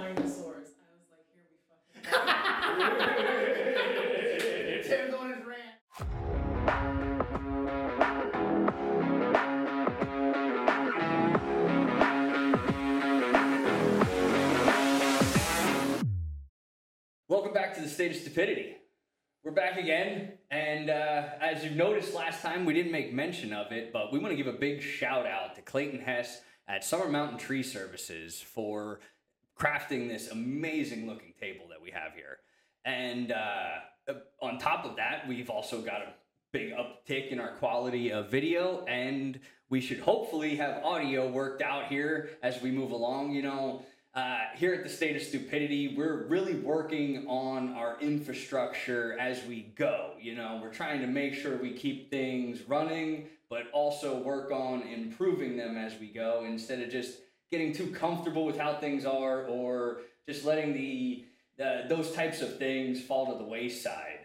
dinosaurs. I was like, here we fucking. Tim's on his rant. Welcome back to the State of Stupidity. We're back again, and uh, as you've noticed last time, we didn't make mention of it, but we want to give a big shout out to Clayton Hess at Summer Mountain Tree Services for crafting this amazing looking table that we have here. And uh, on top of that, we've also got a big uptick in our quality of video, and we should hopefully have audio worked out here as we move along. You know, uh, here at the State of Stupidity, we're really working on our infrastructure as we go. You know, we're trying to make sure we keep things running, but also work on improving them as we go instead of just getting too comfortable with how things are or just letting the, the those types of things fall to the wayside.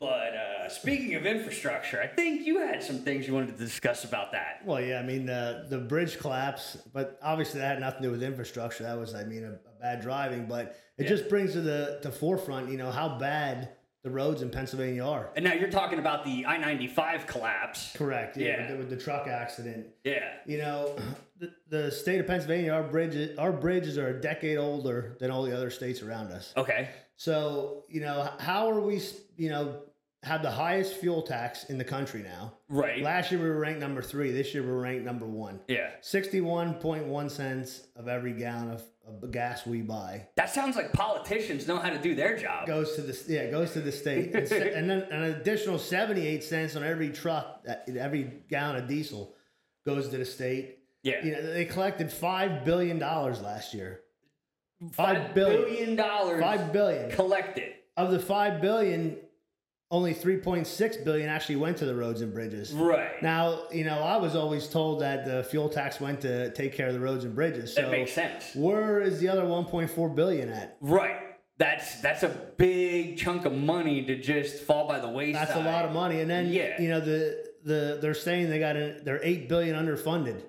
But uh, speaking of infrastructure, I think you had some things you wanted to discuss about that. Well, yeah, I mean the the bridge collapse, but obviously that had nothing to do with infrastructure. That was, I mean, a, a bad driving. But it Yeah. just brings to the to forefront, you know, how bad the roads in Pennsylvania are. And now you're talking about the I 95 collapse. Correct. Yeah. Yeah. With, the, with the truck accident, Yeah. you know, the, the state of Pennsylvania, our bridges, our bridges are a decade older than all the other states around us. Okay. So, you know, how are we, you know, have the highest fuel tax in the country now? Right. Last year we were ranked number three. This year we're ranked number one. Yeah. 61.1 cents of every gallon of, of gas we buy That sounds like politicians know how to do their job. goes to the yeah goes to the state and, se- and then an additional 78 cents on every truck every gallon of diesel goes to the state Yeah. you know they collected 5 billion dollars last year Five Five billion. billion dollars 5 billion collected. of the 5 billion only 3.6 billion actually went to the roads and bridges Right. now you know i was always told that the fuel tax went to take care of the roads and bridges so that makes sense. Where is the other 1.4 billion at? Right. That's that's a big chunk of money to just fall by the wayside. That's a lot of money. And then Yeah. you know the the they're saying they got a, they're 8 billion underfunded.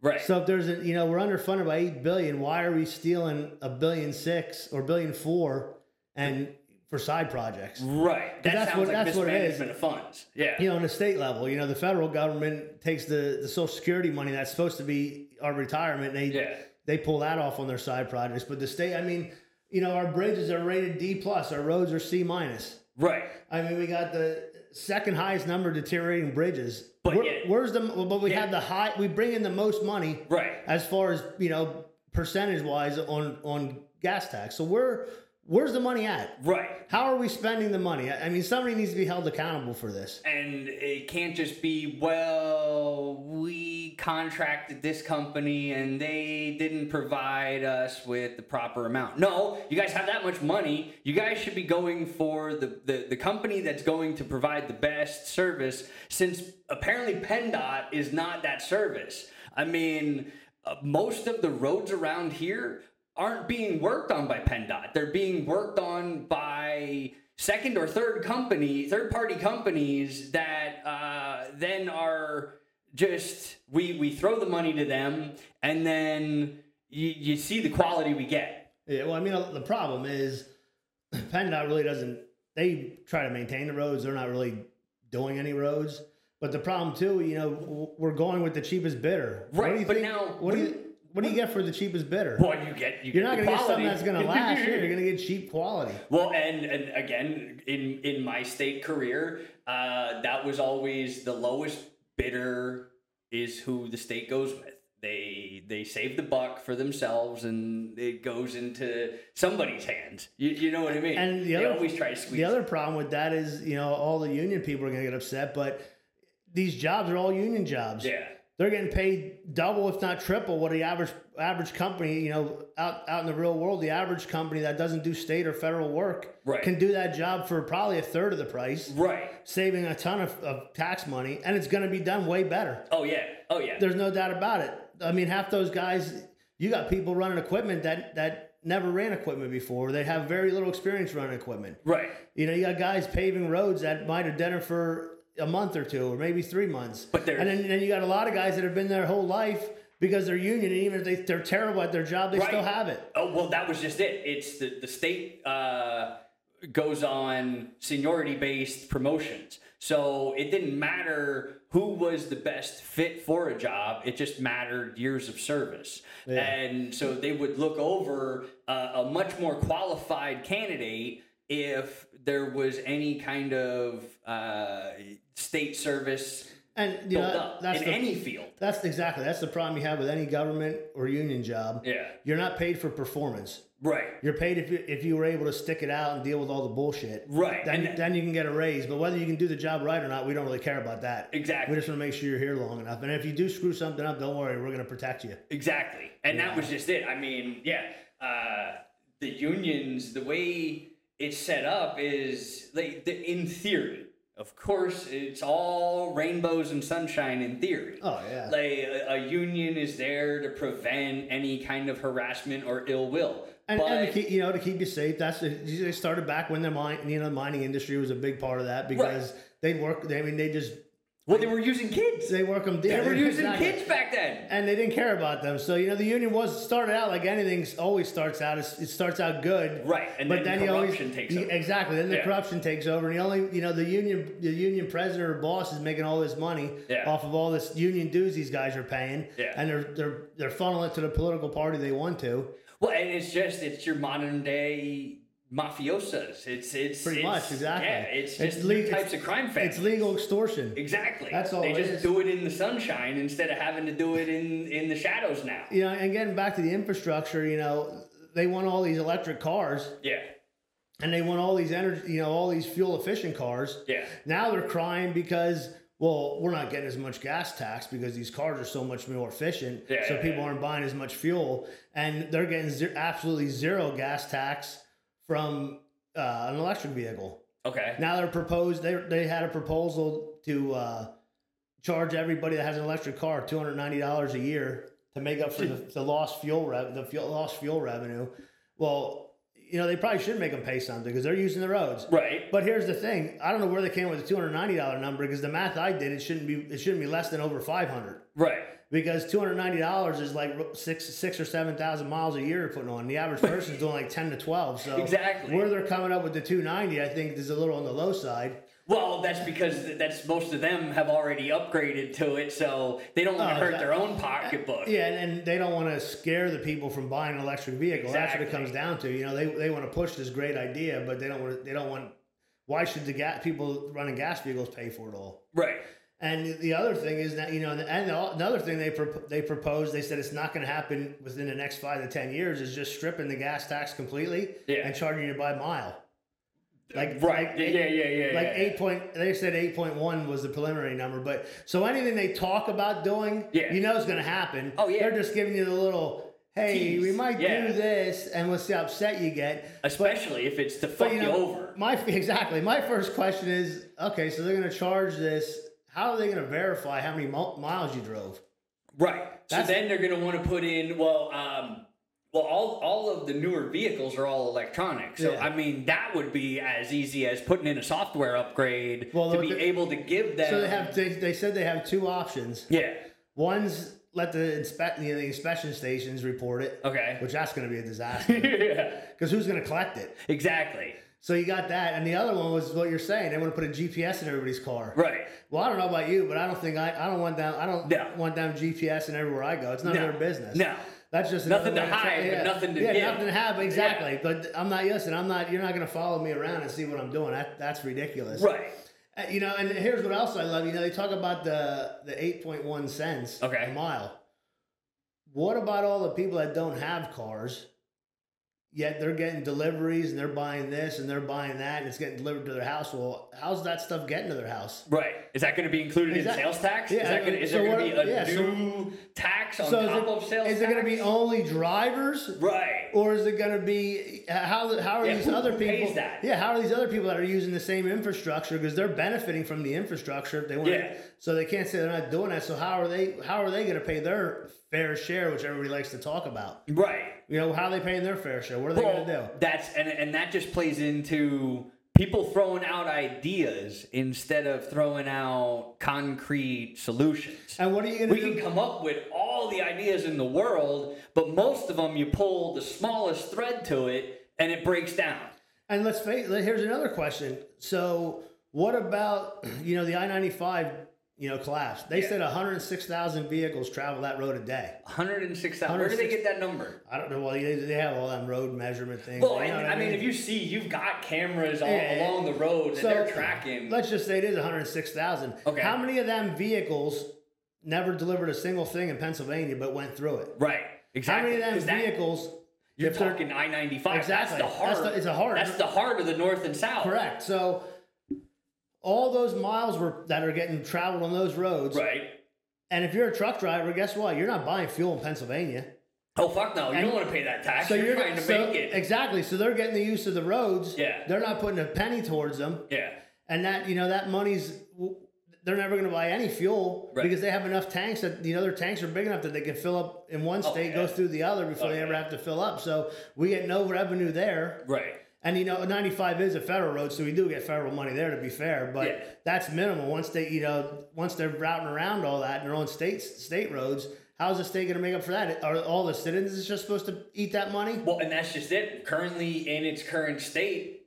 Right. So if there's a you know we're underfunded by 8 billion, why are we stealing a billion 6 or billion 4 and for side projects? right. That that's sounds what- like that's what it is. of funds. Yeah. You know, on the state level, you know, the federal government takes the the social security money that's supposed to be our retirement and they Yeah. they pull that off on their side projects. But the state, I mean, you know, our bridges are rated D plus, our roads are C minus. Right. I mean, we got the second highest number of deteriorating bridges. But Where- where's the? But we Yeah. have the high. We bring in the most money Right. as far as you know, percentage wise on on gas tax. So where where's the money at? Right. How are we spending the money? I mean, somebody needs to be held accountable for this. And it can't just be, well, we contracted this company and they didn't provide us with the proper amount. No, you guys have that much money. You guys should be going for the, the, the company that's going to provide the best service since apparently PennDOT is not that service. I mean, uh, most of the roads around here aren't being worked on by PennDOT. They're being worked on by second or third company, third party companies that uh, then are just we we throw the money to them and then you, you see the quality we get. Yeah, well, I mean, the problem is PennDOT really doesn't. They try to maintain the roads. They're not really doing any roads. But the problem too, you know, we're going with the cheapest bidder. Right, but think- now- what do you what do you get for the cheapest bidder? Well, you get you You're get not going to get something that's going to last. You're going to get cheap quality. Well, and, and again, in in my state career, uh, that was always the lowest bidder is who the state goes with. They they save the buck for themselves, and it goes into somebody's hands. You, you know what I mean? And the they other- always try to squeeze. The other problem with that is, you know, all the union people are going to get upset, but these jobs are all union jobs. yeah, They're getting paid double, if not triple, what the average average company, you know, out out in the real world, the average company that doesn't do state or federal work Right. can do that job for probably a third of the price, right. saving a ton of, of tax money, and it's going to be done way better. Oh yeah, oh yeah. There's no doubt about it. I mean, half those guys, you got people running equipment that that never ran equipment before. They have very little experience running equipment. Right. You know, you got guys paving roads that might have done it for a month or two, or maybe three months. But and then, then you got a lot of guys that have been there their whole life because they're union, and even if they, they're terrible at their job, they still have it. Oh well, that was just it. It's the the state uh, goes on seniority based promotions, so it didn't matter who was the best fit for a job. It just mattered years of service, Yeah. and so they would look over uh, a much more qualified candidate if there was any kind of uh, state service And you built know, up that's in the, any field. that's exactly that's the problem you have with any government or union job. Yeah. You're not paid for performance. Right. You're paid if you, if you were able to stick it out and deal with all the bullshit. Right, Then, and- then you can get a raise. But whether you can do the job right or not, we don't really care about that. Exactly. We just want to make sure you're here long enough. And if you do screw something up, don't worry. We're going to protect you. Exactly. And that was just it. I mean, yeah, uh, the unions, the way it's set up is like the, in theory. Of course, it's all rainbows and sunshine in theory. Oh, yeah. Like a, a union is there to prevent any kind of harassment or ill will. And, but, and to keep, you know, to keep you safe, that's the, they started back when the mine, you know, the mining industry was a big part of that because they work. I mean, they just well, they were using kids. they work them. They were using kids back then. and they didn't care about them. So you know, the union was started out like anything always starts out. It starts out good, Right, and but then you always corruption takes over. exactly. Then the Yeah. corruption takes over, and the only you know the union the union president or boss is making all this money Yeah. off of all this union dues these guys are paying, Yeah. and they're they're they're funneling it to the political party they want to. Well, and it's just it's your modern day mafiosas. It's it's Pretty it's- much, exactly. Yeah, it's It's just le- new it's- types of crime families. It's legal extortion. Exactly. That's all They just is. do it in the sunshine instead of having to do it in in the shadows now. You know, and getting back to the infrastructure, you know, they want all these electric cars Yeah. and they want all these energy, you know, all these fuel efficient cars. Yeah. Now they're crying because, well, we're not getting as much gas tax because these cars are so much more efficient. Yeah, so yeah, people yeah. aren't buying as much fuel, and they're getting ze- absolutely zero gas tax from uh, an electric vehicle. Okay. Now they're proposed. They they had a proposal to uh, charge everybody that has an electric car two hundred ninety dollars a year to make up for the, the lost fuel rev- the fuel, lost fuel revenue. Well, you know they probably should make them pay something because they're using the roads. Right. But here's the thing: I don't know where they came with the two hundred ninety dollar number because the math I did it shouldn't be it shouldn't be less than over five hundred Right. Because two hundred ninety dollars is like six six or seven thousand miles a year you're putting on. The average person's doing like ten to twelve. So Exactly. where they're coming up with the two ninety, I think is a little on the low side. Well, that's because that's most of them have already upgraded to it, so they don't want to Oh, hurt that- their own pocketbook. Yeah, and, and they don't want to scare the people from buying an electric vehicle. That's what it comes down to. You know, they, they want to push this great idea, but they don't want they don't want. Why should the gas people running gas vehicles pay for it all? Right. And the other thing is that you know, and another thing they pro- they proposed, they said it's not going to happen within the next five to ten years. Is just stripping the gas tax completely Yeah. and charging you by mile. Like Right. like yeah, yeah, yeah, yeah. like yeah. eight point. They said eight point one was the preliminary number, but so anything they talk about doing, Yeah. you know, is going to happen. Oh, yeah. they're just giving you the little, hey, Tease. we might Yeah. do this, and we'll see how upset you get. Especially if it's to fuck But you, you over. my exactly. My first question is, okay, so they're going to charge this. How are they going to verify how many miles you drove? Right. So then they're going to want to put in well, um, well, all all of the newer vehicles are all electronic. So Yeah. I mean, that would be as easy as putting in a software upgrade Well, to be able to give them. So they have. They, they said they have two options. Yeah. One's let the inspect you know, the inspection stations report it, Okay. which that's going to be a disaster yeah. because who's going to collect it? Exactly. So you got that, and the other one was what you're saying. They want to put a GPS in everybody's car. Right. Well, I don't know about you, but I don't think I, I don't want them. I don't No. want them GPS in everywhere I go. It's none No. of their business. No. That's just Nothing to hide, but yeah. nothing to yeah, nothing to have. Exactly. But I'm not. Listen, I'm not. You're not going to follow me around and see what I'm doing. That that's ridiculous. Right. Uh, You know, and here's what else I love. You know, they talk about the the 8.1 cents Okay. a mile. What about all the people that don't have cars? Yet they're getting deliveries and they're buying this and they're buying that and it's getting delivered to their house. Well, how's that stuff getting to their house? Right. Is that going to be included Is in that- sales tax? Yeah, Is, that gonna, is so there going to be a yeah, so- new tax on So top it, of sales is it going to be only drivers? Right. Or is it going to be how how are Yeah, these who- other who people? pays that? Yeah, how are these other people that are using the same infrastructure because they're benefiting from the infrastructure? If they want, Yeah. so they can't say they're not doing that. So how are they? How are they going to pay their fair share, which everybody likes to talk about? Right. You know, how are they paying their fair share? What are they Well, going to do? That's and and that just plays into people throwing out ideas instead of throwing out concrete solutions. And what are you going to We do? can come up with all the ideas in the world, but most of them you pull the smallest thread to it and it breaks down. And let's face here's another question. So, what about, you know, the I 95, you know, collapse? They Yeah. said 106,000 vehicles travel that road a day. 106,000. Where do they get that number? I don't know. Well, they, they have all them road measurement things. Well, you know I mean, if you see, you've got cameras all Yeah. along the road that So, they're tracking. Let's just say it is 106,000. Okay. How many of them vehicles never delivered a single thing in Pennsylvania but went through it? Right. Exactly. How many of them vehicles? You're talking I ninety five. Exactly. That's the That's the- it's a heart. That's the heart of the north and south. Correct. So, all those miles were that are getting traveled on those roads. Right. And if you're a truck driver, guess what? You're not buying fuel in Pennsylvania. Oh fuck no! You And- don't want to pay that tax. So you're, you're trying to so- make it. exactly. So they're getting the use of the roads. Yeah. They're not putting a penny towards them, yeah. and that you know that money's they're never going to buy any fuel Right. because they have enough tanks that you know their tanks are big enough that they can fill up in one oh, state, yeah. go through the other before Oh, they ever yeah. have to fill up. So we get no revenue there. Right. And you know, 95 is a federal road, so we do get federal money there to be fair, but Yeah. that's minimal. Once they, you know, once they're routing around all that and their own states, state roads, how's the state going to make up for that? Are all the citizens just supposed to eat that money? Well, and that's just it. Currently, in its current state,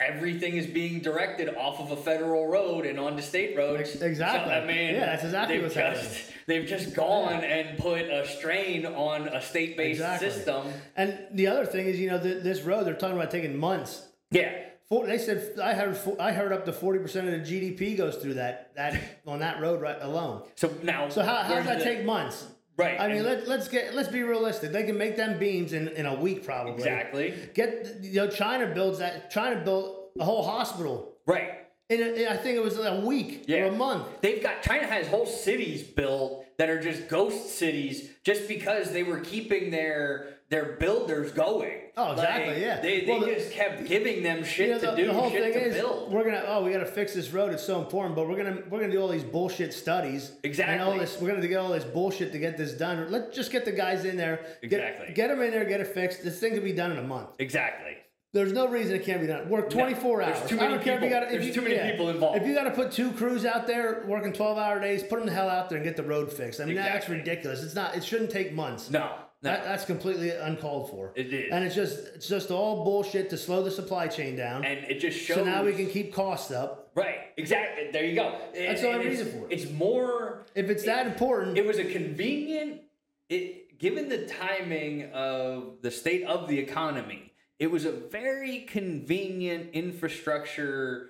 everything is being directed off of a federal road and onto state roads. Exactly. So, I mean, Yeah, that's exactly they've what's just, happening. They've just gone and put a strain on a state-based Exactly. system. And the other thing is, you know, th- this road they're talking about taking months. Yeah. For, they said I heard I heard up to 40 percent of the GDP goes through that that on that road right alone. So now, So how, how does that the- take months? Right. I mean, let, let's get let's be realistic. They can make them beams in, in a week probably. exactly. Get you know China builds that. China built a whole hospital Right. in, a, in I think it was a week Yeah. or a month. They've got China has whole cities built that are just ghost cities just because they were keeping their their builders going. Oh, exactly, Like, yeah. They, they Well, the- just kept giving them shit You know, to the, do, the whole shit thing to is build. we're gonna oh we gotta fix this road. It's so important, but we're gonna we're gonna do all these bullshit studies. And all this we're gonna get all this bullshit to get this done. Let's just get the guys in there. Get, Exactly. Get them in there. Get it fixed. This thing can be done in a month. Exactly. There's no reason it can't be done. Work 24 there's hours. too I don't care if you got if there's you, too many people involved. If you got to put two crews out there working 12 hour days, put them the hell out there and get the road fixed. I mean that's ridiculous. It's not. It shouldn't take months. No. No. That, that's completely uncalled for. It is. And it's just it's just all bullshit to slow the supply chain down. and it just shows so now we can keep costs up. Right. Exactly. There you go. That's And- all I and read it for. It's more If it's that important, it was a convenient it given the timing of the state of the economy it was a very convenient infrastructure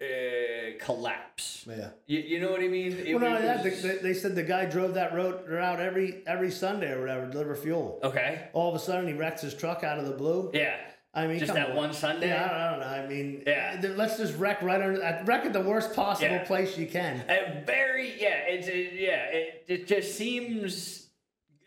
uh, collapse yeah. you, you know what i mean it Well, only that, they, they said the guy drove that road route every every Sunday or whatever, deliver fuel. okay All of a sudden, he wrecks his truck out of the blue. yeah I mean, Just that on. one Sunday? Yeah, I don't, I don't know. I mean, Yeah. Let's just wreck right under that. Wreck at the worst possible Yeah. place you can. a very yeah it's it, yeah it, it just seems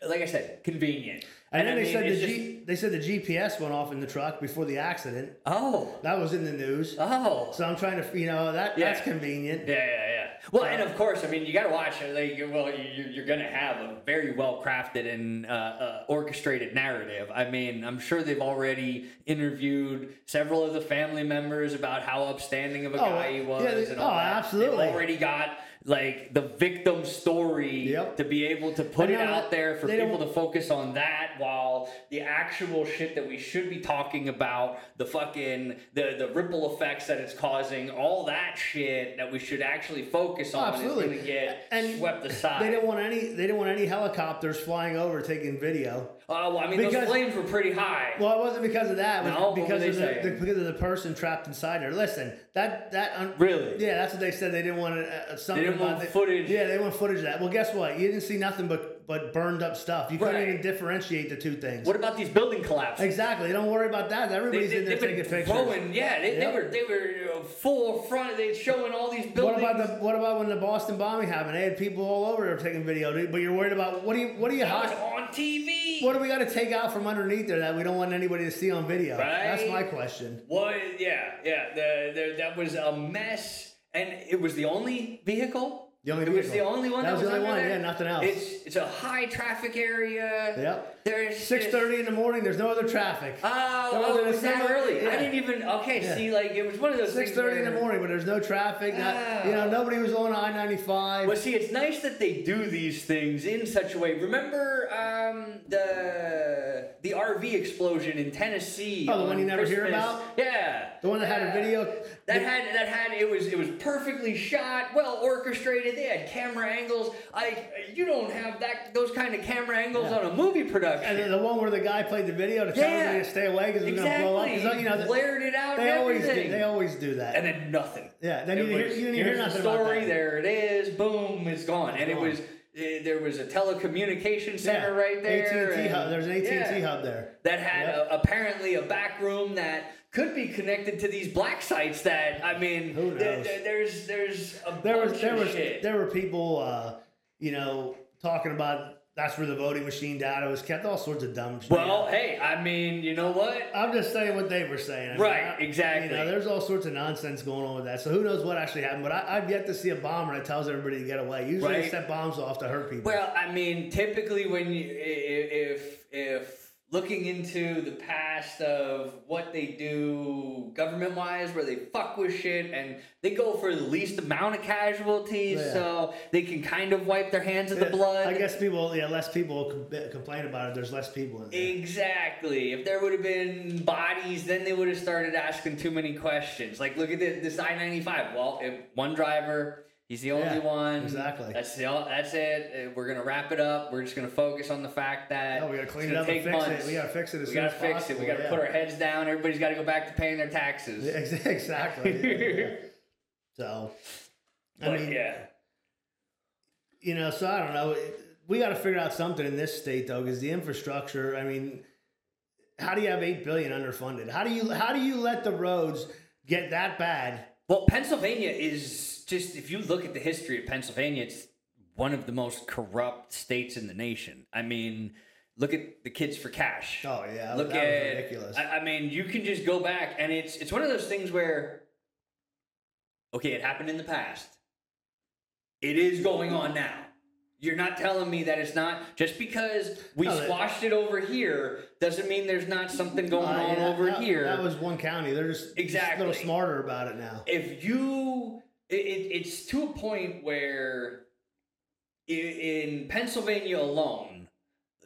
like i said convenient And, then I they said the G, they said the GPS went off in the truck before the accident. oh That was in the news. oh So I'm trying to, you know, that Yeah. that's convenient. Yeah, yeah, yeah. Well, and of course, I mean, you got to watch. Like, well, you- you're going to have a very well crafted and uh, uh, orchestrated narrative. I mean, I'm sure they've already interviewed several of the family members about how upstanding of a Oh, guy he was. yeah, and all oh, that. absolutely. They've already got like the victim story Yep. to be able to put it out there for people to focus on that while the actual shit that we should be talking about the fucking the the ripple effects that it's causing all that shit that we should actually focus oh, on absolutely. is going to get And swept aside They didn't want any. They didn't want any helicopters flying over taking video. Oh well i mean Because- those flames were pretty high Well, it wasn't because of that. No, because they of the, the because of the person trapped inside there. Listen, that that un- Really? Yeah, that's what they said. They didn't want uh, something. didn't want footage. Yeah, they want footage of that. Well, guess what? You didn't see nothing but but burned up stuff. You couldn't Right. even differentiate the two things. what about these building collapses Exactly. Don't worry about that. Everybody's in there taking pictures. throwing, yeah, they, they were they were uh, full front. They showing all these buildings. What buildings. about the what about when the Boston bombing happened? They had people all over there taking video, dude, but you're worried about what do you what do you that was hide? on TV? What do we got to take out from underneath there that we don't want anybody to see on video? That's Right. my question. What? Yeah, yeah. The, the, that was a mess, and it was the only vehicle. The only It was the only one That was the only one, yeah, nothing else. It's it's a high traffic area. Yep. There's Six thirty in the morning. There's no other traffic. Oh, oh, it was that early. I didn't even. Okay, Yeah. see, like it was one of those Six thirty in the morning, but there's no traffic. Not, you know, Oh. nobody was on I ninety five. Well, see, it's nice that they do these things in such a way. Remember um, the the RV explosion in Tennessee? Oh, the one you never hear about? Yeah, The one that had a video. That had that had it was it was perfectly shot, well orchestrated. They had camera angles. I you don't have that those kind of camera angles Yeah. on a movie production. And then the one where the guy played the video to tell Yeah. to stay away because it was exactly. going to blow up. you know, blared it out. they always do, they always do that. and then nothing. yeah, then you, didn't hear, was- you didn't hear nothing the story. There it is. Boom, it's gone. and it was eh, there was a telecommunication center yeah. right there. AT&T hub. There's an AT&T yeah, hub there. that had Yep. a, apparently a back room that could be connected to these black sites. That I mean, Who knows? th- there's there's a There bunch was there of was shit. there were people, uh, you know, talking about that's where the voting machine data was kept. All sorts of dumb shit. well, hey, I mean, you know what? I'm just saying what they were saying. I mean, Right, I- exactly. You know, there's all sorts of nonsense going on with that. So who knows what actually happened? But I, I've yet to see a bomber that tells everybody to get away. Usually they set bombs off to hurt people. Well, I mean, typically when you if if looking into the past of what they do government wise, where they fuck with shit and they go for the least amount of casualties, Yeah. so they can kind of wipe their hands of the blood. I guess people, yeah, less people com- uh, complain about it. There's less people in there. Exactly. If there would have been bodies, then they would have started asking too many questions. Like, look at this, this I ninety five. Well, if one driver, he's the only Yeah, one. exactly. That's the all- that's it. Uh, We're gonna wrap it up. We're just gonna focus on the fact that No, we gotta clean it up and fix months. it. We gotta fix it as We gotta fix possible. it. We gotta yeah. put our heads down. Everybody's got to go back to paying their taxes. Exactly. yeah, yeah. So, I But mean, yeah. you know, so I don't know. We got to figure out something in this state though, because the infrastructure. I mean, how do you have eight billion underfunded? How do you how do you let the roads get that bad? Well, Pennsylvania is just, if you look at the history of Pennsylvania, it's one of the most corrupt states in the nation. I mean, look at the kids for cash. Oh yeah, look at, ridiculous. I, I mean, you can just go back and it's it's one of those things where, okay, it happened in the past. It is going on now. You're not telling me that it's not just because we No, squashed it over here doesn't mean there's not something going Uh, on yeah, over that, here. That was one county. They're just just a little smarter about it now. if you it, it, it's to a point where in pennsylvania alone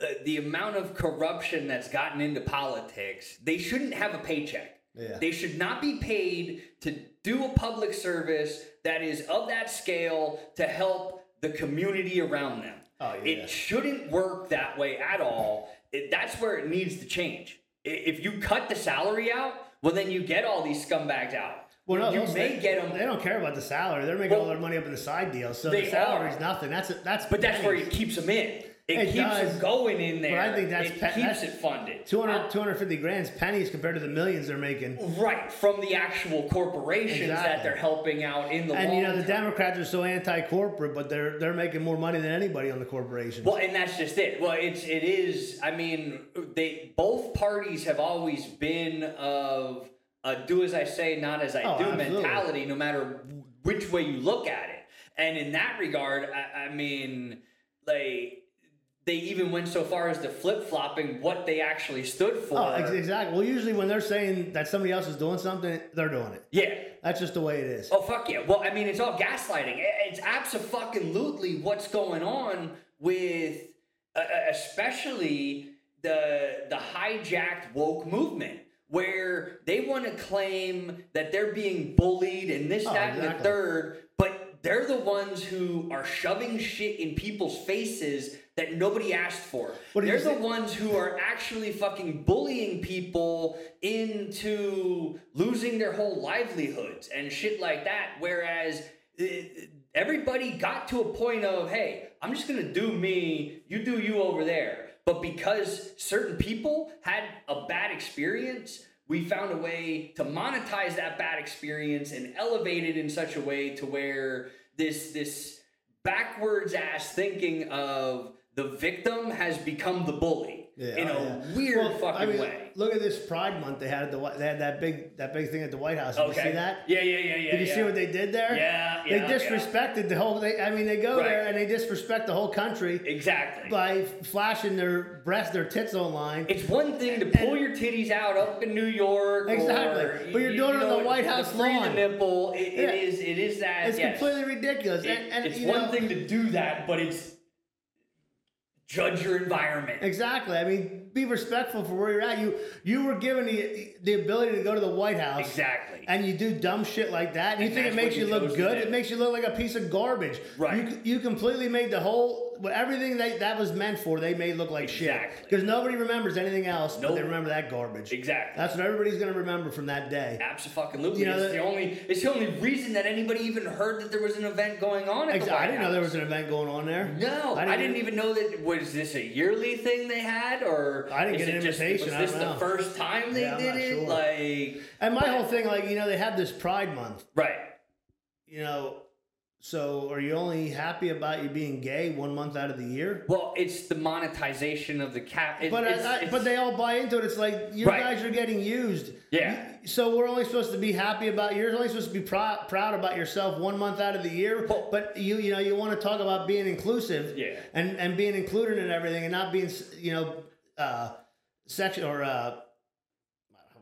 uh, the amount of corruption that's gotten into politics they shouldn't have a paycheck Yeah. they should not be paid to do a public service that is of that scale to help the community around them Oh, yeah. it shouldn't work that way at all it, that's where it needs to change if you cut the salary out well then you get all these scumbags out Well, no, you those- may they, get them, They don't care about the salary. They're making all Well, their money up in the side deals. So the salary's are. nothing. That's that's. but that's where it keeps them in. It, It keeps does. them going in there. But I think that's it pe- keeps that's it funded. 200, 250 grand's pennies compared to the millions they're making. right from the actual corporations that they're helping out in the And you know the term. Democrats are so anti-corporate, but they're they're making more money than anybody on the corporations. Well, and that's just it. Well, it's it is. I mean, they both parties have always been of a do as I say, not as I Oh, do absolutely. mentality, no matter which way you look at it. And in that regard, I, I mean, like they even went so far as to flip flopping what they actually stood for. oh, exactly. Well, usually when they're saying that somebody else is doing something, they're doing it. Yeah. That's just the way it is. Oh fuck yeah! Well, I mean, it's all gaslighting. It's absolutely what's going on with, uh, especially the the hijacked woke movement, where they want to claim that they're being bullied and this, Oh, that, and the third, but they're the ones who are shoving shit in people's faces that nobody asked for. They're the ones who are actually fucking bullying people into losing their whole livelihoods and shit like that. Whereas uh, everybody got to a point of, hey, I'm just gonna do me, you do you over there. But because certain people had a bad experience, we found a way to monetize that bad experience and elevate it in such a way to where this this backwards ass thinking of the victim has become the bully. Yeah, in oh, a yeah. weird Well, fucking I mean, way. Look at this Pride Month they had at the they had that big that big thing at the White House. Did Okay. you see that? Yeah, yeah, yeah, yeah. Did you yeah. see what they did there? Yeah, They yeah, yeah. disrespected the whole. They, I mean, they go Right. there and they disrespect the whole country Exactly. by flashing their breasts, their tits online. It's one thing to pull your titties out up in New York, Exactly. or, But you're you doing it on the White House lawn. The nipple. It, it is. It is that. it's yes. completely ridiculous. It- and, and it's one know, thing to do that, but it's judge your environment. Exactly. I mean, be respectful for where you're at. You you were given the the ability to go to the White House. Exactly. And you do dumb shit like that, and, you And think it makes you you look good. It makes you look like a piece of garbage. Right. You you completely made the whole everything that that was meant for. They made look like shit because nobody remembers anything else, but they remember that garbage. Exactly. That's what everybody's gonna remember from that day. Absolutely. You know, it's the- the only. It's the only reason that anybody even heard that there was an event going on. At Ex- the White I didn't know there was an event going on there. No, I didn't, even know that. Was this a yearly thing they had, or I didn't get an it just- invitation, Was this the know. first time they Yeah, did it? sure. Like, And my whole thing, like you know, they have this Pride Month. right? You know, so are you only happy about you being gay one month out of the year? Well, it's the monetization of the cap. It, But it's, I, I, it's- but they all buy into it. It's like you Right. guys are getting used. Yeah. You- So we're only supposed to be happy about you're only supposed to be proud proud about yourself one month out of the year. Well- but you you know you want to talk about being inclusive. Yeah. And and being included in everything and not being you know uh section or uh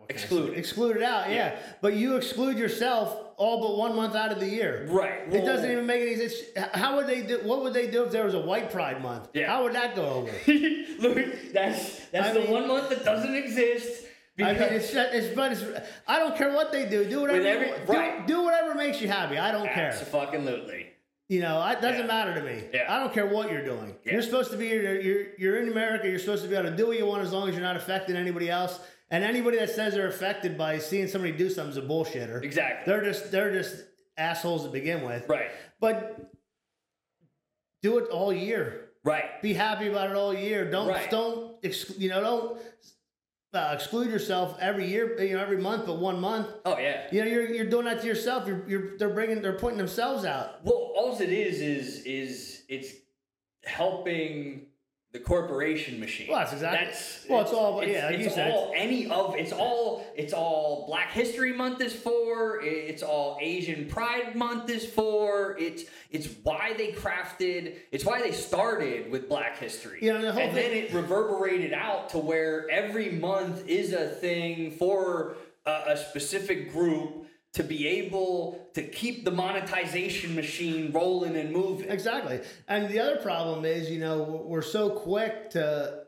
can Excluded. excluded out. Yeah. Yeah. But you exclude yourself all but one month out of the year. right. It doesn't even make any sense. How would they do? What would they do if there was a White Pride Month? Yeah. How would that go over? Look, that's that's I the mean- one month that doesn't exist. I mean, it's, it's but it's. I don't care what they do. Do whatever. Every- do, right. do whatever makes you happy. I don't care. Absolutely. You know, it doesn't Yeah. matter to me. Yeah. I don't care what you're doing. Yeah. You're supposed to be. You're, you're you're in America. You're supposed to be able to do what you want as long as you're not affecting anybody else. And anybody that says they're affected by seeing somebody do something is a bullshitter. Exactly. They're just they're just assholes to begin with. Right. But do it all year. Right. be happy about it all year. Don't Right. don't you know don't uh, exclude yourself every year, you know every month, but one month. Oh yeah. You know you're you're doing that to yourself. You're you're they're bringing they're putting themselves out. Well, all it is is is it's helping the corporation machine. Well, that's exactly- That's, well, it's all- yeah, like it's you said, any of it's all it's all Black History Month is for. It's all Asian Pride Month is for. It's it's why they crafted. It's why they started with Black History. Yeah, the and thing- then it reverberated out to where every month is a thing for a, a specific group to be able to keep the monetization machine rolling and moving. Exactly. And the other problem is, you know, we're so quick to,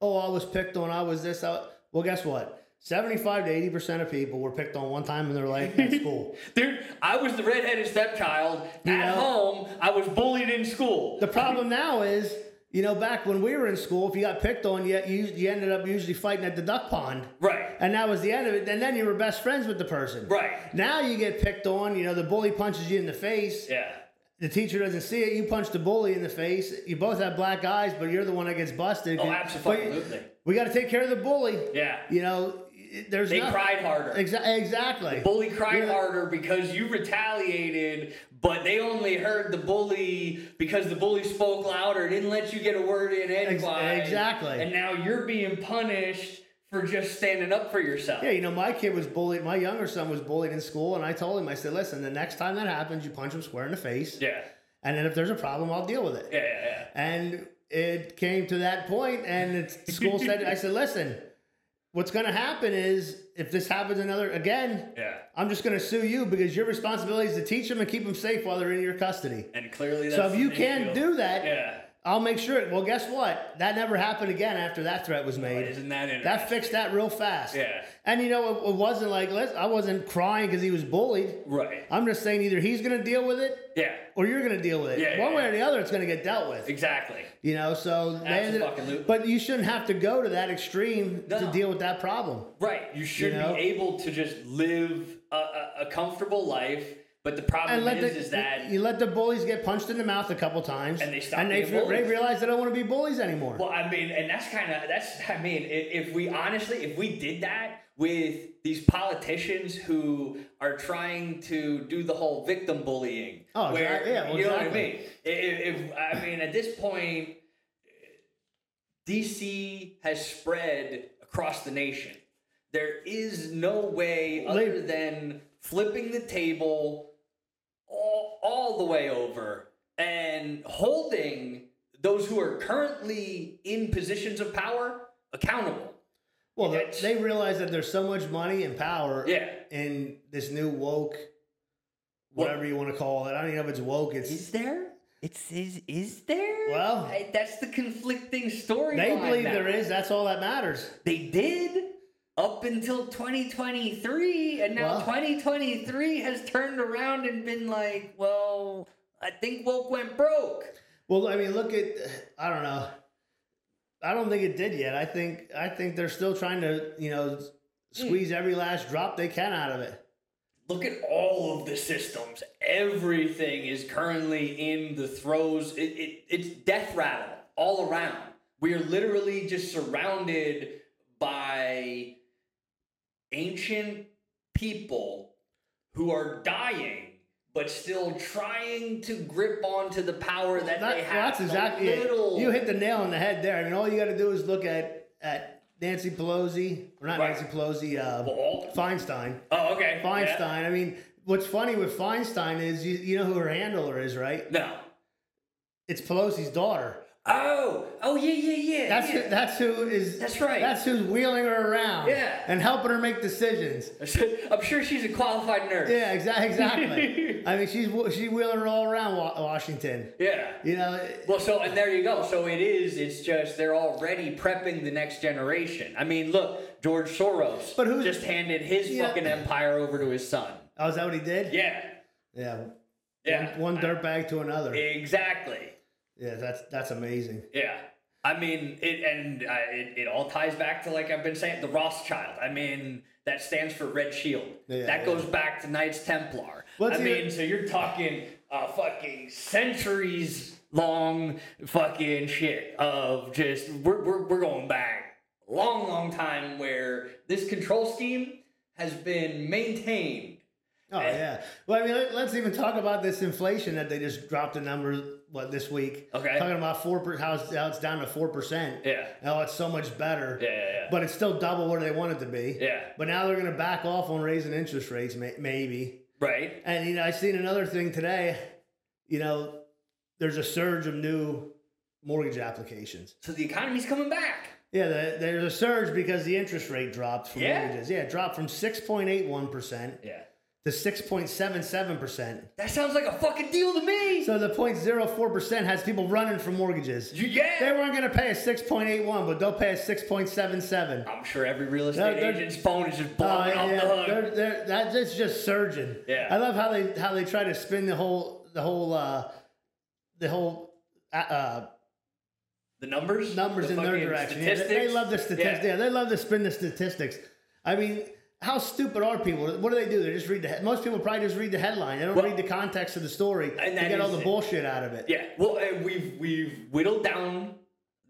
oh, I was picked on. I was this. I, well, guess what? Seventy-five to eighty percent of people were picked on one time in their life at school. Dude, I was the redheaded stepchild. You At know? home, I was bullied in school. The problem now is, you know, back when we were in school, if you got picked on, you, you, you ended up usually fighting at the duck pond. Right. And that was the end of it. And then you were best friends with the person. Right. Now you get picked on, you know, the bully punches you in the face. Yeah. The teacher doesn't see it. You punch the bully in the face. You both have black eyes, but you're the one that gets busted. Oh, But absolutely. we got to take care of the bully. Yeah. You know, there's They nothing- cried harder. Exa- exactly. Bully cried Yeah. harder because you retaliated, but they only heard the bully because the bully spoke louder, didn't let you get a word in edgewise. exactly. And now you're being punished for just standing up for yourself. Yeah, you know, my kid was bullied. My younger son was bullied in school, and I told him, I said, listen, the next time that happens, you punch him square in the face, Yeah. and then if there's a problem, I'll deal with it. Yeah, yeah, yeah. And it came to that point, and it's, the school said, I said, listen, what's going to happen is if this happens another again, Yeah. I'm just going to sue you because your responsibility is to teach them and keep them safe while they're in your custody. And clearly that's So if you can't issue. do that, Yeah. I'll make sure. Well, guess what? That never happened again after that threat was made. Isn't that interesting? That fixed that real fast. Yeah. And you know, it, it wasn't like let's, I wasn't crying because he was bullied. Right. I'm just saying either he's going to deal with it Yeah. or you're going to deal with it. Yeah, One yeah, way or the other, it's going to get dealt with. Exactly. You know, so ended Abso-fucking-lute. but you shouldn't have to go to that extreme to deal with that problem. Right. You should You know? be able to just live a, a, a comfortable life, but the problem is, the is that you let the bullies get punched in the mouth a couple times, And they stop and they, they realize they don't want to be bullies anymore. Well, I mean, and that's kind of that's. I mean, if, if we honestly, if we did that with these politicians who are trying to do the whole victim bullying, Oh, where exactly. Yeah, well, you know exactly. what I mean. If, if I mean, at this point, DC has spread across the nation. There is no way other than flipping the table all, all the way over and holding those who are currently in positions of power accountable. Well, they, they realize that there's so much money and power Yeah. in this new woke, whatever you want to call it. I don't even know if it's woke. It's Is there? It's is is there? Well- I- that's the conflicting story. they believe now. there is. That's all that matters. They did up until 2023, and now Well- 2023 has turned around and been like, well, I think woke went broke. Well, I mean, look at I don't know. I don't think it did yet. I think I think they're still trying to you know hmm. squeeze every last drop they can out of it. Look at all of the systems. Everything is currently in the throes. It, it, it's death rattle all around. We are literally just surrounded by ancient people who are dying, but still trying to grip onto the power that, That- they have. that's exactly it. You hit the nail on the head there. I mean, all you got to do is look at at Nancy Pelosi or not Right. Nancy Pelosi, uh, Well, Feinstein. Oh, okay. Yeah. Feinstein. I mean, what's funny with Feinstein is you, you know who her handler is, right? No. It's Pelosi's daughter. Oh, oh yeah, yeah, yeah. That's yeah. who, that's who is. That's right. That's who's wheeling her around. Yeah. And helping her make decisions. I'm sure she's a qualified nurse. Yeah, exactly. Exactly. I mean, she's she's wheeling her all around Washington. Yeah. You know, Well, so and there you go. So it is. It's just they're already prepping the next generation. I mean, look, George Soros, But who's- just handed his Yeah. fucking empire over to his son. oh, is that what he did? Yeah. Yeah. Yeah. One, one dirtbag to another. Exactly. Yeah, that's that's amazing. Yeah. I mean, it and uh, it, it all ties back to like I've been saying, the Rothschild. I mean, that stands for Red Shield. Yeah, that yeah. goes back to Knights Templar. What's I mean, so you're talking uh, fucking centuries long fucking shit of just we're, we're we're going back long, long time where this control scheme has been maintained. Oh yeah. Well, I mean, let, us even talk about this inflation that they just dropped the number what this week. Okay. Talking about four per, how it's, how it's down to four percent. Yeah. Oh, it's so much better. Yeah, yeah, yeah. But it's still double what they want it to be. Yeah. But now they're going to back off on raising interest rates, may, maybe. Right. And you know, I seen another thing today. You know, there's a surge of new mortgage applications. So the economy's coming back. Yeah, the, there's a surge because the interest rate dropped for Yeah? mortgages. Yeah, it dropped from six point eight one percent Yeah. To six point seven seven percent. That sounds like a fucking deal to me. So the 0.04 percent has people running for mortgages. Yeah. They weren't going to pay a six point eight one, but they'll pay a six point seven seven. I'm sure every real estate they're- agent's phone is just Oh, blowing off yeah, the hook. they're, they're, that, that's just surging. Yeah. I love how they how they try to spin the whole the whole uh, the whole uh, uh, The numbers, numbers the in their direction. Yeah, they, they love the statistics. Yeah. Yeah. they love to spin the statistics. I mean, how stupid are people? What do they do? They just read the. He- Most people probably just read the headline. They don't Well- read the context of the story And to get all the it. bullshit out of it. Yeah, well, uh, we've we've whittled down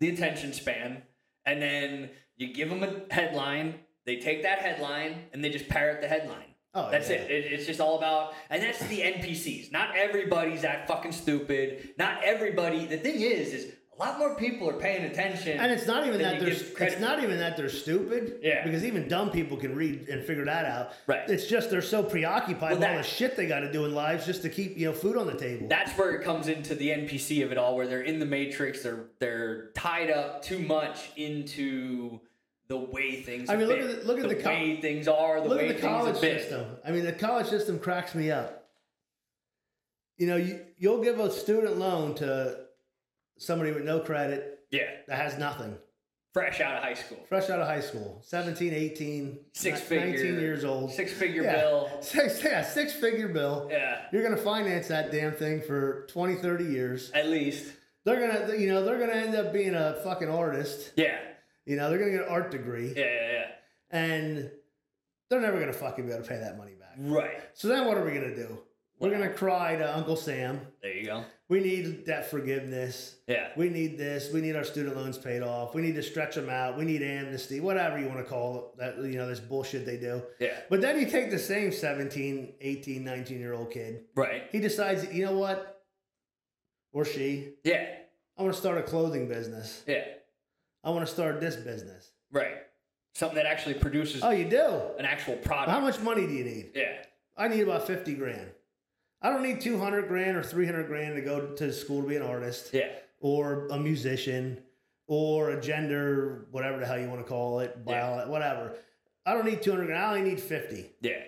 the attention span, and then you give them a headline. They take that headline and they just parrot the headline. Oh, that's yeah. it. it. It's just all about, and that's the NPCs. Not everybody's that fucking stupid. Not everybody. The thing is, is a lot more people are paying attention. And it's not even that they're it's not even that they're stupid. Yeah. Because even dumb people can read and figure that out. Right. It's just they're so preoccupied Well, with all the shit they got to do in lives just to keep you know food on the table. That's where it comes into the NPC of it all, where they're in the matrix. They're they're tied up too much into the way things. Are. I mean, look been, at the- look at the, the co- way things are. The Look way at the college system. I mean, the college system cracks me up. You know, you, you'll give a student loan to somebody with no credit Yeah, that has nothing, fresh out of high school, fresh out of high school, 17, 18, six ni- figure, 19 years old. six figure yeah. bill. Six, yeah, six figure bill. Yeah, You're going to finance that damn thing for 20, 30 years. at least. They're going to, you know, they're going to end up being a fucking artist. Yeah, You know, they're going to get an art degree. yeah, yeah, yeah. And they're never going to fucking be able to pay that money back. Right. So then what are we going to do? We're going to cry to Uncle Sam. There you go. We need debt forgiveness. Yeah. We need this. We need our student loans paid off. We need to stretch them out. We need amnesty, whatever you want to call it. That you know, this bullshit they do. Yeah. But then you take the same 17, 18, 19 year old kid. Right. He decides, you know what? Or she, Yeah. I want to start a clothing business. Yeah. I want to start this business. Right. Something that actually produces Oh, you do? an actual product. How much money do you need? Yeah. I need about 50 grand. I don't need 200 grand or 300 grand to go to school to be an artist Yeah. or a musician or a gender, whatever the hell you want to call it, Yeah. bio, whatever. I don't need 200 grand. I only need 50. Yeah.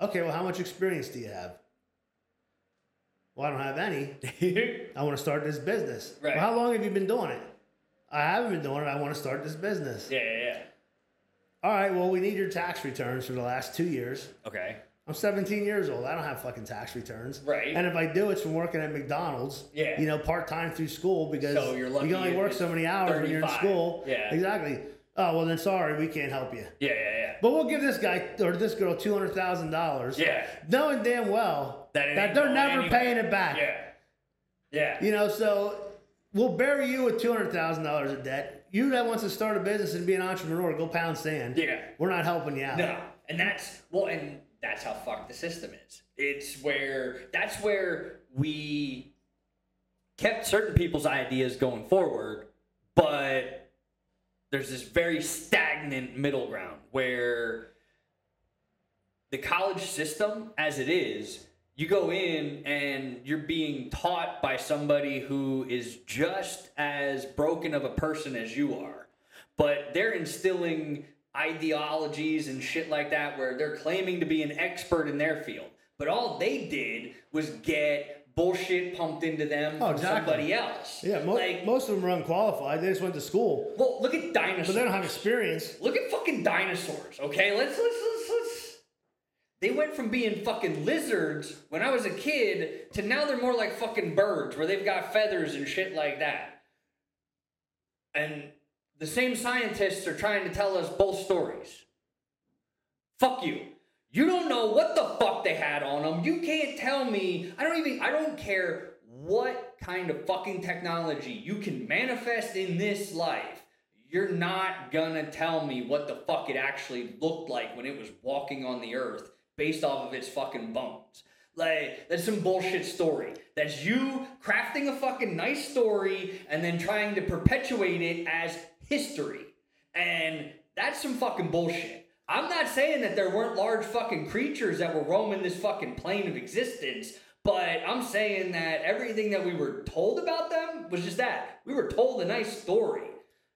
Okay, well, how much experience do you have? Well, I don't have any. I want to start this business. Right. Well, how long have you been doing it? I haven't been doing it. I want to start this business. yeah, yeah, yeah. All right, well, we need your tax returns for the last two years. Okay. I'm 17 years old. I don't have fucking tax returns. Right. And if I do, it's from working at McDonald's. Yeah. You know, part time through school because So you're lucky you can only work so many hours when you're in school. Yeah. Exactly. Oh well, then sorry, we can't help you. Yeah, yeah, yeah. But we'll give this guy or this girl two hundred thousand dollars. Yeah. Knowing damn well That that they're never anywhere. paying it back. Yeah. Yeah. You know, so we'll bury you with two hundred thousand dollars of debt. You that wants to start a business and be an entrepreneur, go pound sand. Yeah. We're not helping you out. No, and that's well, and that's how fucked the system is. It's where that's where we kept certain people's ideas going forward, but there's this very stagnant middle ground where the college system, as it is, you go in and you're being taught by somebody who is just as broken of a person as you are, but they're instilling ideologies and shit like that where they're claiming to be an expert in their field. But all they did was get bullshit pumped into them Oh, from exactly. somebody else. Yeah, mo- like, most of them are unqualified. They just went to school, well, look at dinosaurs. but they don't have experience. Look at fucking dinosaurs, okay? Let's let's let's let's. They went from being fucking lizards when I was a kid to now they're more like fucking birds, where they've got feathers and shit like that. And the same scientists are trying to tell us both stories. Fuck you. You don't know what the fuck they had on them. You can't tell me. I don't even. I don't care what kind of fucking technology you can manifest in this life. You're not gonna tell me what the fuck it actually looked like when it was walking on the earth based off of its fucking bones. Like, that's some bullshit story. That's you crafting a fucking nice story and then trying to perpetuate it as history. And that's some fucking bullshit. I'm not saying that there weren't large fucking creatures that were roaming this fucking plane of existence, but I'm saying that everything that we were told about them was just that. We were told a nice story.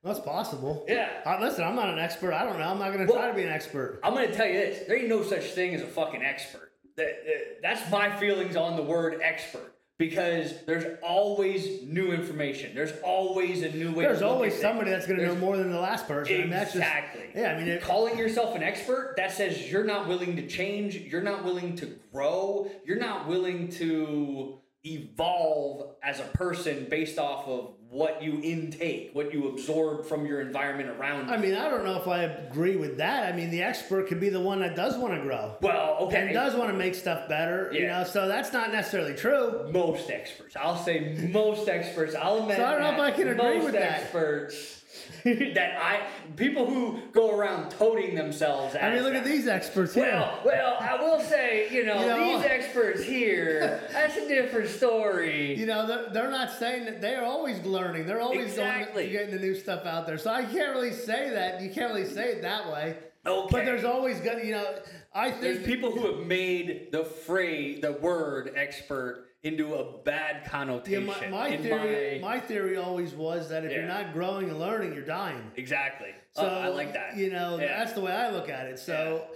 That's possible. Yeah. Uh, listen, I'm not an expert. I don't know. I'm not going to Well- try to be an expert. I'm gonna tell you this: there ain't no such thing as a fucking expert. That- that's my feelings on the word expert because there's always new information. There's always a new way. There's always somebody that's going to know more than the last person. and that's just, Exactly. yeah, I mean, it, calling yourself an expert that says you're not willing to change, you're not willing to grow, you're not willing to evolve as a person based off of what you intake, what you absorb from your environment around you. I mean, I don't know if I agree with that. I mean, the expert could be the one that does want to grow well, okay. and does want to make stuff better. You know, so that's not necessarily true. most experts. I'll say most experts. I'll admit So I don't know if I can agree most with that. experts that I people who go around toting themselves. I mean, look at these experts here. Well, well, I will say, you know, You know- these experts here. That's a different story. You know, they're, they're not saying that they're always learning. They're always Exactly. going, getting the new stuff out there. So I can't really say that. You can't really say it that way. Okay. But there's always to, you know, I think There's people who have made the phrase, the word expert into a bad yeah, connotation. my, my in theory, my- my theory always was that if you're not growing and learning, you're dying. exactly. So Uh, I like that. You know, Yeah. that's the way I look at it. So,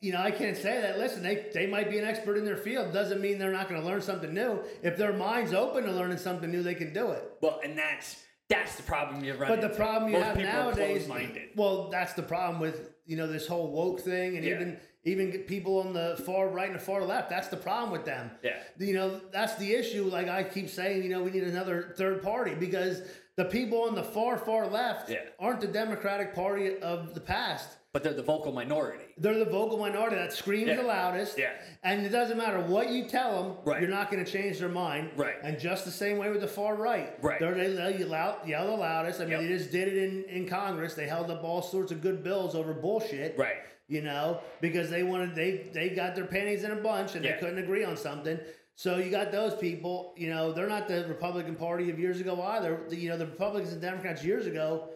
you know, I can't say that. Listen, they they might be an expert in their field. Doesn't mean they're not going to learn something new. If their mind's open to learning something new, they can do it. Well, and that's that's the problem you're run But the into. problem you Most have nowadays, well, that's the problem with you know this whole woke thing, and Yeah. even even people on the far right and the far left. That's the problem with them. Yeah. You know, that's the issue. Like I keep saying, you know, we need another third party because the people on the far far left Yeah. aren't the Democratic Party of the past. But they're the vocal minority. They're the vocal minority that screams Yeah. the loudest. Yeah. And it doesn't matter what you tell them, Right. you're not going to change their mind. Right. And just the same way with the far right. Right. They're, they yell, out- yell the loudest. I mean, Yep. they just did it in, in Congress. They held up all sorts of good bills over bullshit. Right. You know, because they wanted, they, they got their panties in a bunch and Yeah. they couldn't agree on something. So you got those people, you know, they're not the Republican Party of years ago either. The, you know, the Republicans and Democrats years ago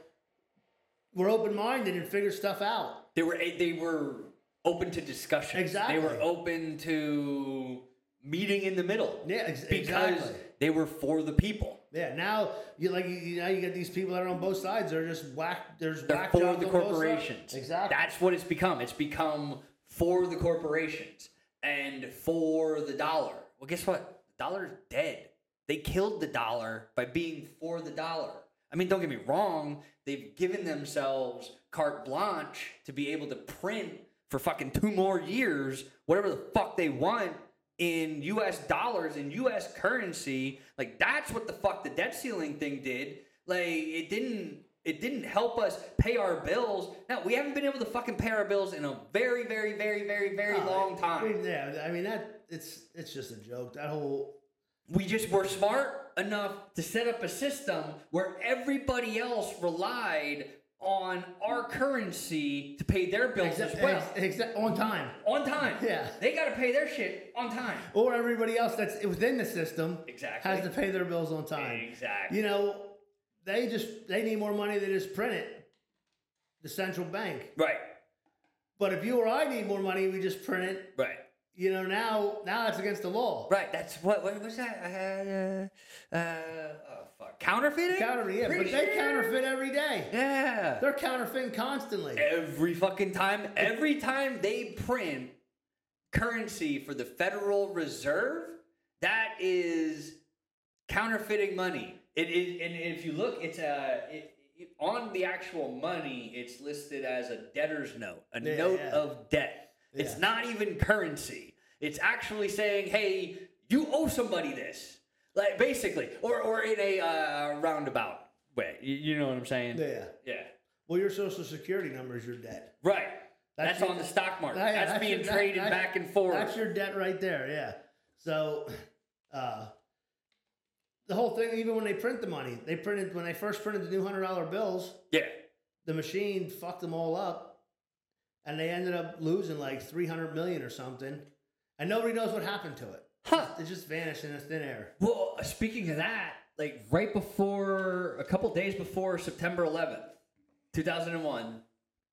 were open minded and figured stuff out. They were eh, they were open to discussion. Exactly. They were open to meeting in the middle. Yeah, ex- because exactly. they were for the people. Yeah, now you like you, now you get these people that are on both sides. They're just whack. There's They're whack for the on corporations. Exactly. That's what it's become. It's become for the corporations and for the dollar. Well, guess what? The dollar's dead. They killed the dollar by being for the dollar. I mean, don't get me wrong. They've given themselves carte blanche to be able to print for fucking two more years whatever the fuck they want in US dollars in US currency. Like that's what the fuck the debt ceiling thing did. Like it didn't it didn't help us pay our bills. Now we haven't been able to fucking pay our bills in a very, very, very, very, very Oh, long I time. mean, yeah, I mean that it's it's just a joke. That whole We just were smart enough to set up a system where everybody else relied on our currency to pay their bills as well. ex- on time, on time. Yeah. They got to pay their shit on time. or everybody else that's within the system Exactly. has to pay their bills on time. Exactly. You know, they just they need more money. They just print it. The central bank. Right. But if you or I need more money, we just print it. Right. You know, now now that's against the law. Right. That's what. What was that? Uh, uh, oh, fuck. Counterfeiting. Counter, yeah, Pretty but they counterfeit every day. Yeah. They're counterfeiting constantly. Every fucking time. Every time they print currency for the Federal Reserve, that is counterfeiting money. It is, and if you look, it's a. It, it- on the actual money, it's listed as a debtor's note, a Yeah, note yeah. of debt. It's not even currency. It's actually saying, "Hey, you owe somebody this," like basically, or or in a uh, roundabout way. You, you know what I'm saying? Yeah. Yeah. Well, your social security number is your debt. Right. That's That's, your- on the stock market. Yeah, yeah, that's, being your- traded that- back and forth. That's your debt right there. Yeah. So, uh, the whole thing, even when they print the money, they printed when they first printed the new hundred dollar bills. yeah. The machine fucked them all up, and they ended up losing like three hundred million or something, and nobody knows what happened to it. Huh. It just vanished in a thin air. Well, speaking of that, like right before, a couple days before September 11th, 2001,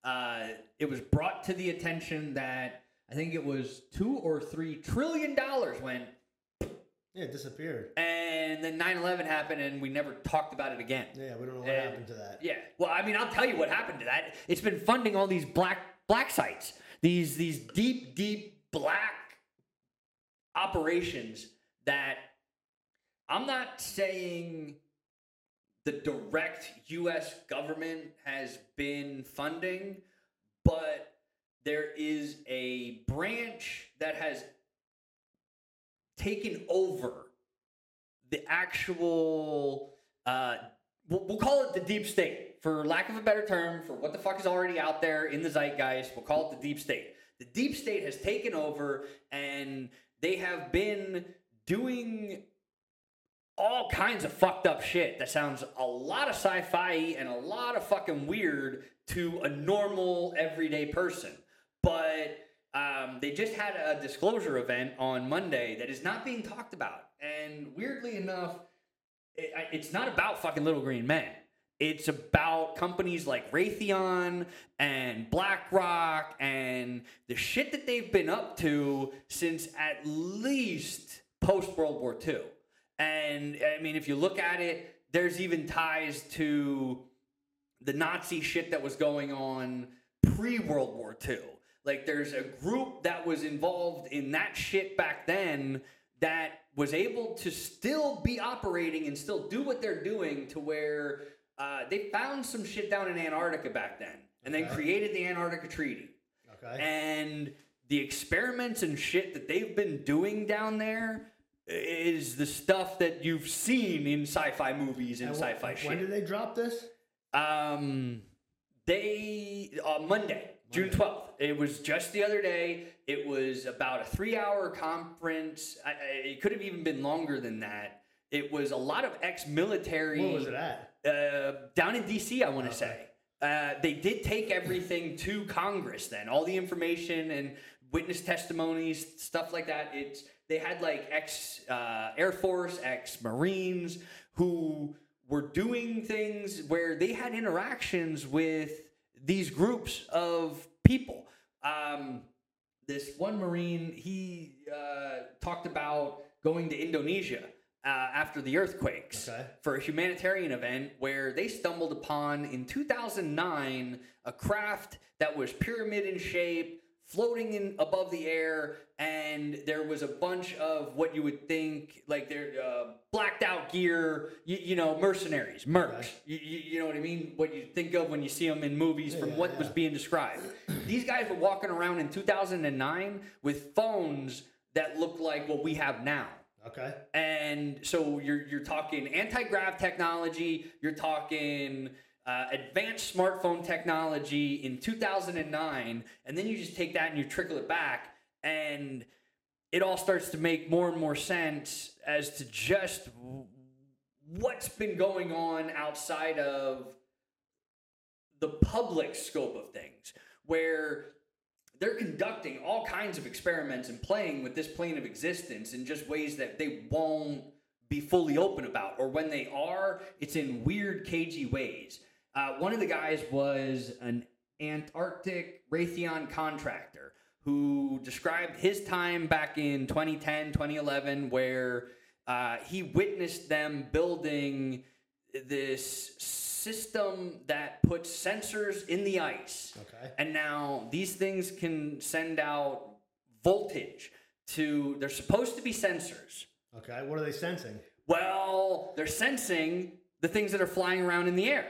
uh, it was brought to the attention that I think it was two or three trillion dollars went, Yeah, it disappeared. and then 9 11 happened, and we never talked about it again. Yeah, we don't know what And- happened to that. Yeah. Well, I mean, I'll tell you what happened to that. It's been funding all these black black sites. These these deep deep black operations that I'm not saying the direct US government has been funding, but there is a branch that has taken over the actual uh, we'll, we'll call it the deep state for lack of a better term for what the fuck is already out there in the zeitgeist we'll call it the deep state. The deep state has taken over and they have been doing all kinds of fucked up shit that sounds a lot of sci-fi and a lot of fucking weird to a normal everyday person. But um, they just had a disclosure event on monday that is not being talked about. And weirdly enough it, it's not about fucking little green men it's about companies like Raytheon and BlackRock and the shit that they've been up to since at least post World War II. And I mean, if you look at it, there's even ties to the Nazi shit that was going on pre World War II. Like, there's a group that was involved in that shit back then that was able to still be operating and still do what they're doing to where uh, they found some shit down in Antarctica back then and then created the Antarctica Treaty. Okay. And the experiments and shit that they've been doing down there is the stuff that you've seen in sci-fi movies and, And sci-fi When shit. did they drop this? Um, they uh, Monday, June twelfth. It was just the other day. It was about a three-hour conference. I, I, it could have even been longer than that. It was a lot of ex-military. Where was it at? Uh, down in D.C., I want to Okay. say. Uh, they did take everything to Congress. Then all the information and witness testimonies, stuff like that. It's they had like ex uh, Air Force, ex Marines who were doing things where they had interactions with these groups of people. Um, this one Marine, he uh, talked about going to Indonesia uh, after the earthquakes Okay. for a humanitarian event where they stumbled upon in 2009 a craft that was pyramid in shape, floating in above the air, and there was a bunch of what you would think like they're uh, blacked out gear, you, you know, mercenaries, mercs. Okay. You, you, you know what I mean? What you think of when you see them in movies from Yeah, what was being described. These guys were walking around in 2009 with phones that looked like what we have now. Okay. And so you're you're talking anti-grav technology, you're talking uh, advanced smartphone technology in 2009, and then you just take that and you trickle it back, and it all starts to make more and more sense as to just what's been going on outside of the public scope of things, where they're conducting all kinds of experiments and playing with this plane of existence in just ways that they won't be fully open about, or when they are, it's in weird, cagey ways. Uh, one of the guys was an Antarctic Raytheon contractor who described his time back in 2010, 2011, where uh, he witnessed them building this system that puts sensors in the ice. Okay. And now these things can send out voltage to, they're supposed to be sensors. Okay. What are they sensing? Well, they're sensing the things that are flying around in the air.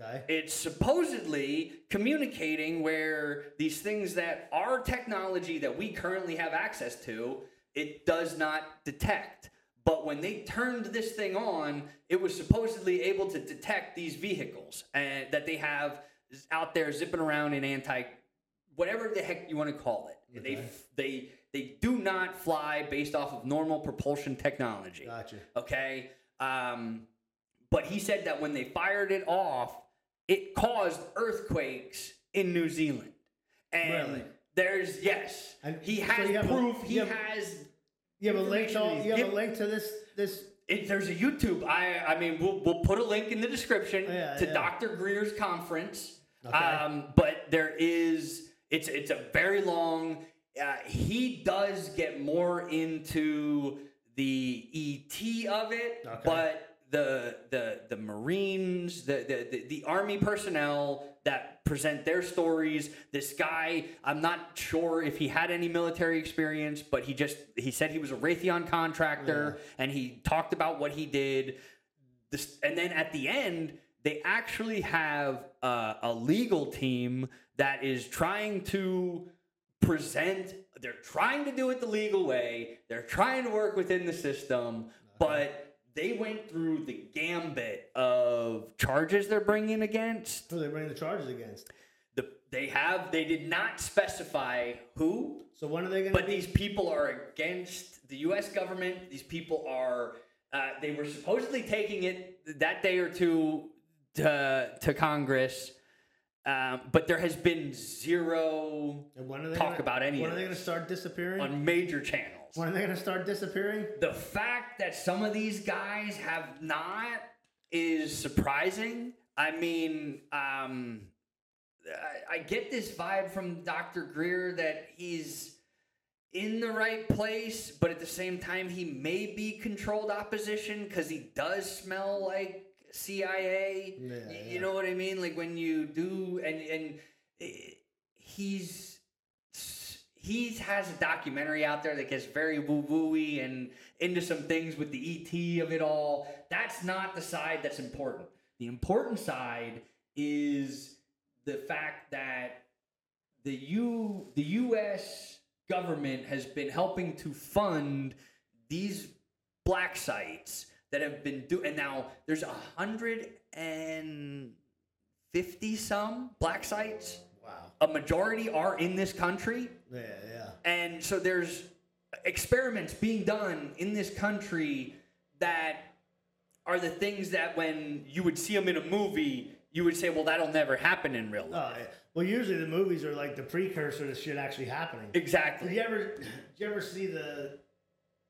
Okay. It's supposedly communicating where these things that our technology that we currently have access to, it does not detect. But when they turned this thing on, it was supposedly able to detect these vehicles and that they have out there zipping around in anti whatever the heck you want to call it. They Okay. they they do not fly based off of normal propulsion technology. Gotcha. Okay. Um, but he said that when they fired it off, it caused earthquakes in New Zealand. And Really? there's yes, And he so has have a- proof. he have- has. You have a link to all, you have a link to this this It, there's a YouTube. I I mean, we'll we'll put a link in the description Yeah, to yeah. Dr. Greer's conference. Okay. Um, but there is it's it's a very long. Uh, he does get more into the ET of it, Okay. but the the the Marines, the, the the the Army personnel that present their stories. This guy, I'm not sure if he had any military experience, but he just he said he was a Raytheon contractor, and he talked about what he did. This, and then at the end, they actually have uh, a legal team that is trying to present. They're trying to do it the legal way. They're trying to work within the system, but they went through the gambit of charges they're bringing against. who they bring the charges against. The, they have. They did not specify who, So when are they going but be? these people are against the U.S. government. These people are. Uh, they were supposedly taking it that day or two to to Congress, um, but there has been zero when are they talk gonna, about any When are they going to start disappearing? on major channels. When are they going to start disappearing? The fact that some of these guys have not is surprising. I mean, um, I, I get this vibe from Dr. Greer that he's in the right place, but at the same time, he may be controlled opposition because he does smell like CIA. Yeah, Y- yeah. You know what I mean? Like when you do, and and eh, he's he has a documentary out there that gets very woo wooey and into some things with the ET of it all. That's not the side that's important. The important side is the fact that the U the U.S. government has been helping to fund these black sites that have been doing. And now there's a hundred and fifty some black sites. A majority are in this country. Yeah, yeah. And so there's experiments being done in this country that are the things that when you would see them in a movie, you would say, well, that'll never happen in real oh, life. Oh, yeah. Well, usually the movies are like the precursor to shit actually happening. Exactly. Did you ever, did you ever see the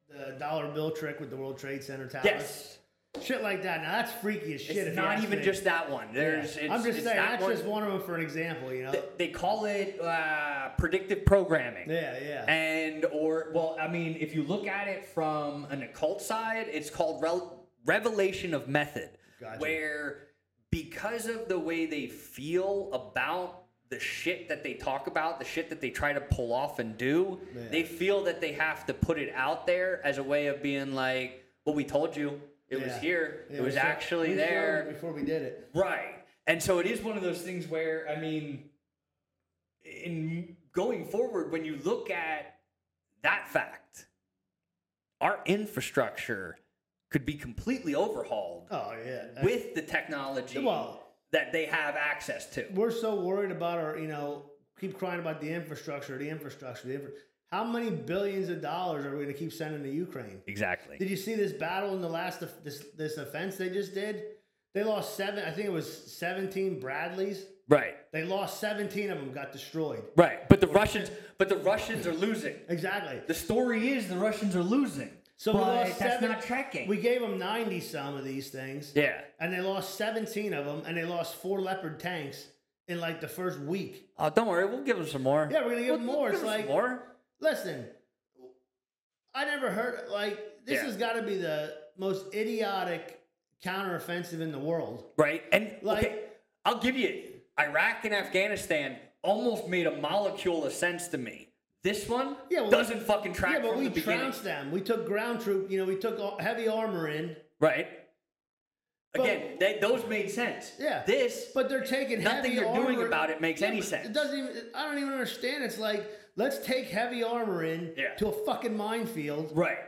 the dollar bill trick with the World Trade Center towers? Yes. Shit like that. Now that's freaky as shit. It's not even me. just that one. There's. Yeah. It's, I'm just saying that that's one. just one of them for an example. You know. They, they call it uh, predictive programming. yeah, yeah. And or well, I mean, if you look at it from an occult side, it's called revelation of method, Gotcha. where because of the way they feel about the shit that they talk about, the shit that they try to pull off and do, Yeah. they feel that they have to put it out there as a way of being like, "Well, we told you, it was here, Yeah, it was actually we there." before we did it. Right. And so it is one of those things where, I mean, in going forward, when you look at that fact, our infrastructure could be completely overhauled Oh yeah. with the technology Well- that they have access to. we're so worried about our, you know, keep crying about the infrastructure, the infrastructure, the infra- How many billions of dollars are we going to keep sending to Ukraine? Exactly. Did you see this battle in the last this this offense they just did? They lost seven. I think it was seventeen Bradleys. Right. They lost seventeen of them. Got destroyed. Right. But the Russians but the Russians are losing. Exactly. The story is the Russians are losing. So we lost that's seven. not checking. We gave them ninety some of these things. yeah. And they lost seventeen of them, and they lost four Leopard tanks in like the first week. Oh, don't worry. We'll give them some more. Yeah, we're gonna give We'll- them we'll more. give It's them some like more. Listen, I never heard like this Yeah. has got to be the most idiotic counteroffensive in the world. Right. And Like- okay, I'll give you Iraq and Afghanistan almost made a molecule of sense to me. This one Yeah, well, doesn't fucking track yeah, but we the beginning. trounced them. We took ground troop. You know, we took heavy armor in. Right. But- Again, they, those made sense. Yeah. This, But they're taking Nothing they're doing about it makes Yeah, any sense. It doesn't even. I don't even understand. It's like let's take heavy armor in Yeah. to a fucking minefield. right.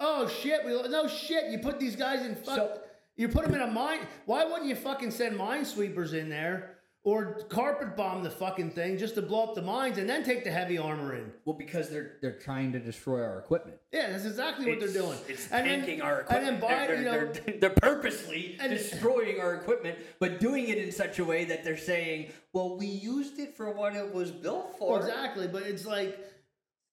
Oh shit! We no shit. You put these guys in. Fuck, So- you put them in a mine. Why wouldn't you fucking send minesweepers in there or carpet bomb the fucking thing just to blow up the mines and then take the heavy armor in? Well, because they're they're trying to destroy our equipment. Yeah, that's exactly what they're doing. It's and then- tanking our And equipment. then buy, they're, you know, they're, they're, they're purposely And- destroying our equipment, but doing it in such a way that they're saying, "Well, we used it for what it was built for." Exactly, but it's like,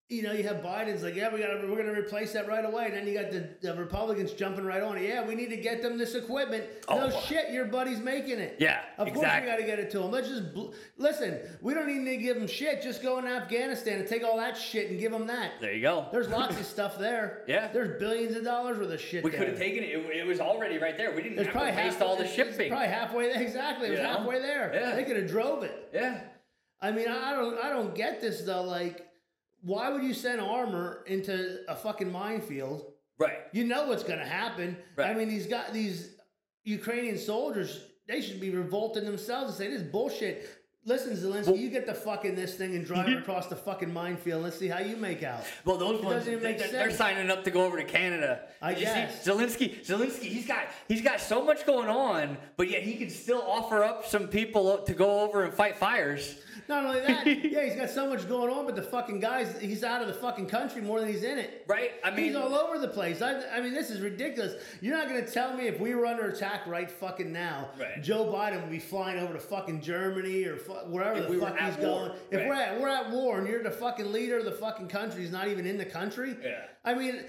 you know, you have Biden's like, yeah, we got we're going to replace that right away, and then you got the, the Republicans jumping right on it. Yeah, we need to get them this equipment. Oh, no well. shit, your buddy's making it. Yeah, of course we got to get it to them. Let's just bl- listen. We don't even need to give them shit. Just go in Afghanistan and take all that shit and give them that. There you go. There's lots of stuff there. Yeah. there's billions of dollars worth of shit. we could have taken it. it. It was already right there. We didn't It's have probably to waste half, all the shipping. It's probably halfway there. Exactly, it was know? halfway there. Yeah. They could have drove it. yeah. I mean, I don't, I don't get this though. Like, why would you send armor into a fucking minefield? Right. You know what's going to happen. I mean, these got these Ukrainian soldiers. They should be revolting themselves and say this is bullshit. Listen, Zelensky, you get the fucking this thing and drive it across the fucking minefield. Let's see how you make out. Well, those It ones, they, are they're signing up to go over to Canada. I Did guess. Zelensky. Zelensky, he's got he's got so much going on, but yet he can still offer up some people to go over and fight fires. Not only that, yeah, he's got so much going on, but the fucking guys, he's out of the fucking country more than he's in it. Right? I mean, he's all over the place. I, I mean, this is ridiculous. You're not going to tell me if we were under attack right fucking now, Right. Joe Biden would be flying over to fucking Germany or fu- wherever If the we fuck he's war, going. If right. we're at we're at war and you're the fucking leader of the fucking country, he's not even in the country. Yeah. I mean.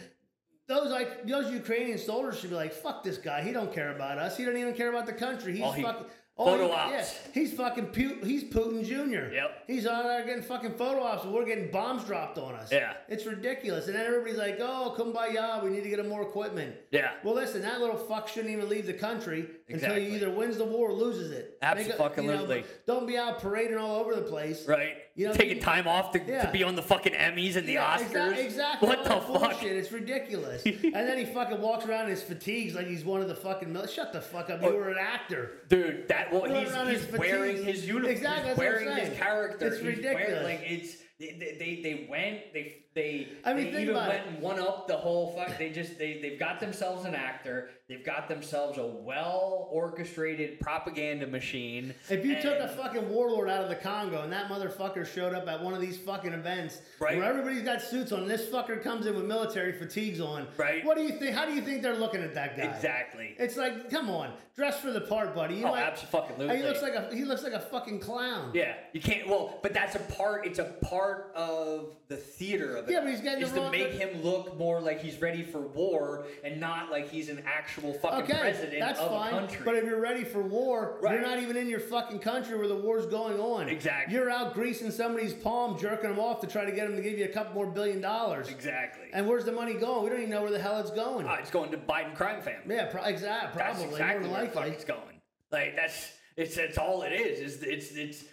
Those like those Ukrainian soldiers should be like, fuck this guy. He don't care about us. He don't even care about the country. He's All he- fucking Oh, photo he- ops. he's fucking Pu- he's Putin Jr. Yep. He's out there getting fucking photo ops, and we're getting bombs dropped on us. Yeah. It's ridiculous. And then everybody's like, oh, kumbaya, we need to get him more equipment. Yeah. Well, listen, that little fuck shouldn't even leave the country until he either wins the war or loses it. Make a- you know, don't be out parading all over the place. right? You know, Taking time off to, Yeah. to be on the fucking Emmys and the Yeah, Oscars. exa- exactly. What the that fuck? It's ridiculous. and then he fucking walks around in his fatigues like he's one of the fucking. Mil- Shut the fuck up. You were an actor. Dude, that well, he's, he's his wearing his uniform. Exactly, He's that's what I'm wearing his character. It's He's wearing- ridiculous. like it's they, they they went they they I mean, they even went it. and one up the whole fuck. They just they they've got themselves an actor. They've got themselves a well orchestrated propaganda machine. If you took a fucking warlord out of the Congo and that motherfucker showed up at one of these fucking events Right. where everybody's got suits on, and this fucker comes in with military fatigues on. Right. What do you think? How do you think they're looking at that guy? exactly. It's like, come on, dress for the part, buddy. You Oh, might- abso-fucking-lutely. He looks like a he looks like a fucking clown. Yeah, you can't. Well, but that's a part. It's a part of the theater of it. Yeah, but he's getting is the to wrong- make him look more like he's ready for war and not like he's an actual fucking Okay, president that's of fine. a country. But if you're ready for war, Right. you're not even in your fucking country where the war's going on. Exactly. You're out greasing somebody's palm, jerking them off to try to get them to give you a couple more billion dollars. exactly. And where's the money going? We don't even know where the hell it's going. Ah, it's going to Biden crime family. yeah, pro- exactly. Probably That's exactly more where than the fuck likely. it's going. Like that's it's it's all it is. Is it's it's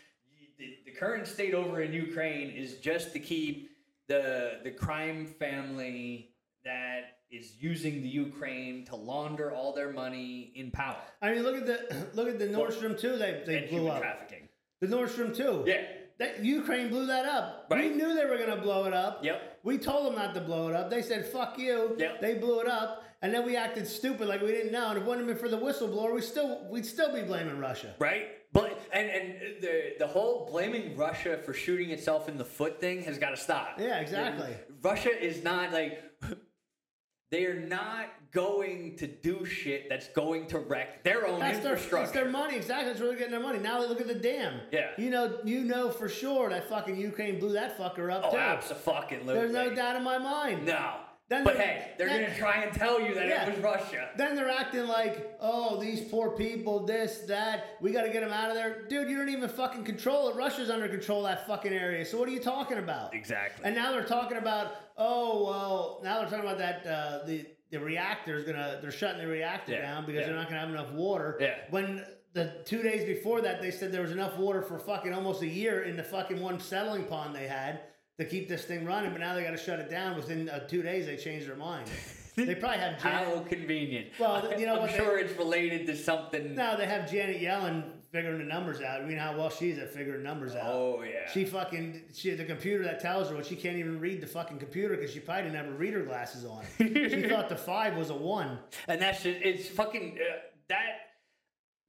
the, the current state over in Ukraine is just to keep the the crime family that is using the Ukraine to launder all their money in power. I mean, look at the look at the Nord Stream too. They they and blew human up trafficking. the Nord Stream too. Yeah. That, Ukraine blew that up. We knew they were going to blow it up. Yep. We told them not to blow it up. They said, fuck you. Yep. They blew it up. And then we acted stupid like we didn't know. And if it wouldn't have been for the whistleblower, we still, we'd still be blaming Russia. Right? But and and the the whole blaming Russia for shooting itself in the foot thing has got to stop. Yeah, exactly. Russia is not like they are not going to do shit that's going to wreck their own That's their, infrastructure. that's their money. Exactly. That's where they're getting their money. Now they look at the dam. Yeah. You know, you know for sure that fucking Ukraine blew that fucker up oh, absolutely. There's no doubt in my mind. No. Then but hey, they're then- gonna try and tell you that Yeah. it was Russia. Then they're acting like, oh, these poor people, this, that. We got to get them out of there. Dude, you don't even fucking control it. Russia's under control of that fucking area. So what are you talking about? Exactly. And now they're talking about, oh, well, now they're talking about that uh, the the reactor's gonna they're shutting the reactor Yeah, down because yeah. they're not gonna have enough water. Yeah. When the two days before that, they said there was enough water for fucking almost a year in the fucking one settling pond they had to keep this thing running, but now they got to shut it down. Within uh, two days, they changed their mind. they probably have Jan- How convenient. Well, you know I'm what they- sure it's related to something. no, they have Janet Yellen figuring the numbers out. I mean, how well she's at figuring numbers out. Oh yeah. She fucking she the computer that tells her what she can't even read the fucking computer because she probably didn't have her reader glasses on. she thought the five was a one. And that's just, it's fucking, uh, that,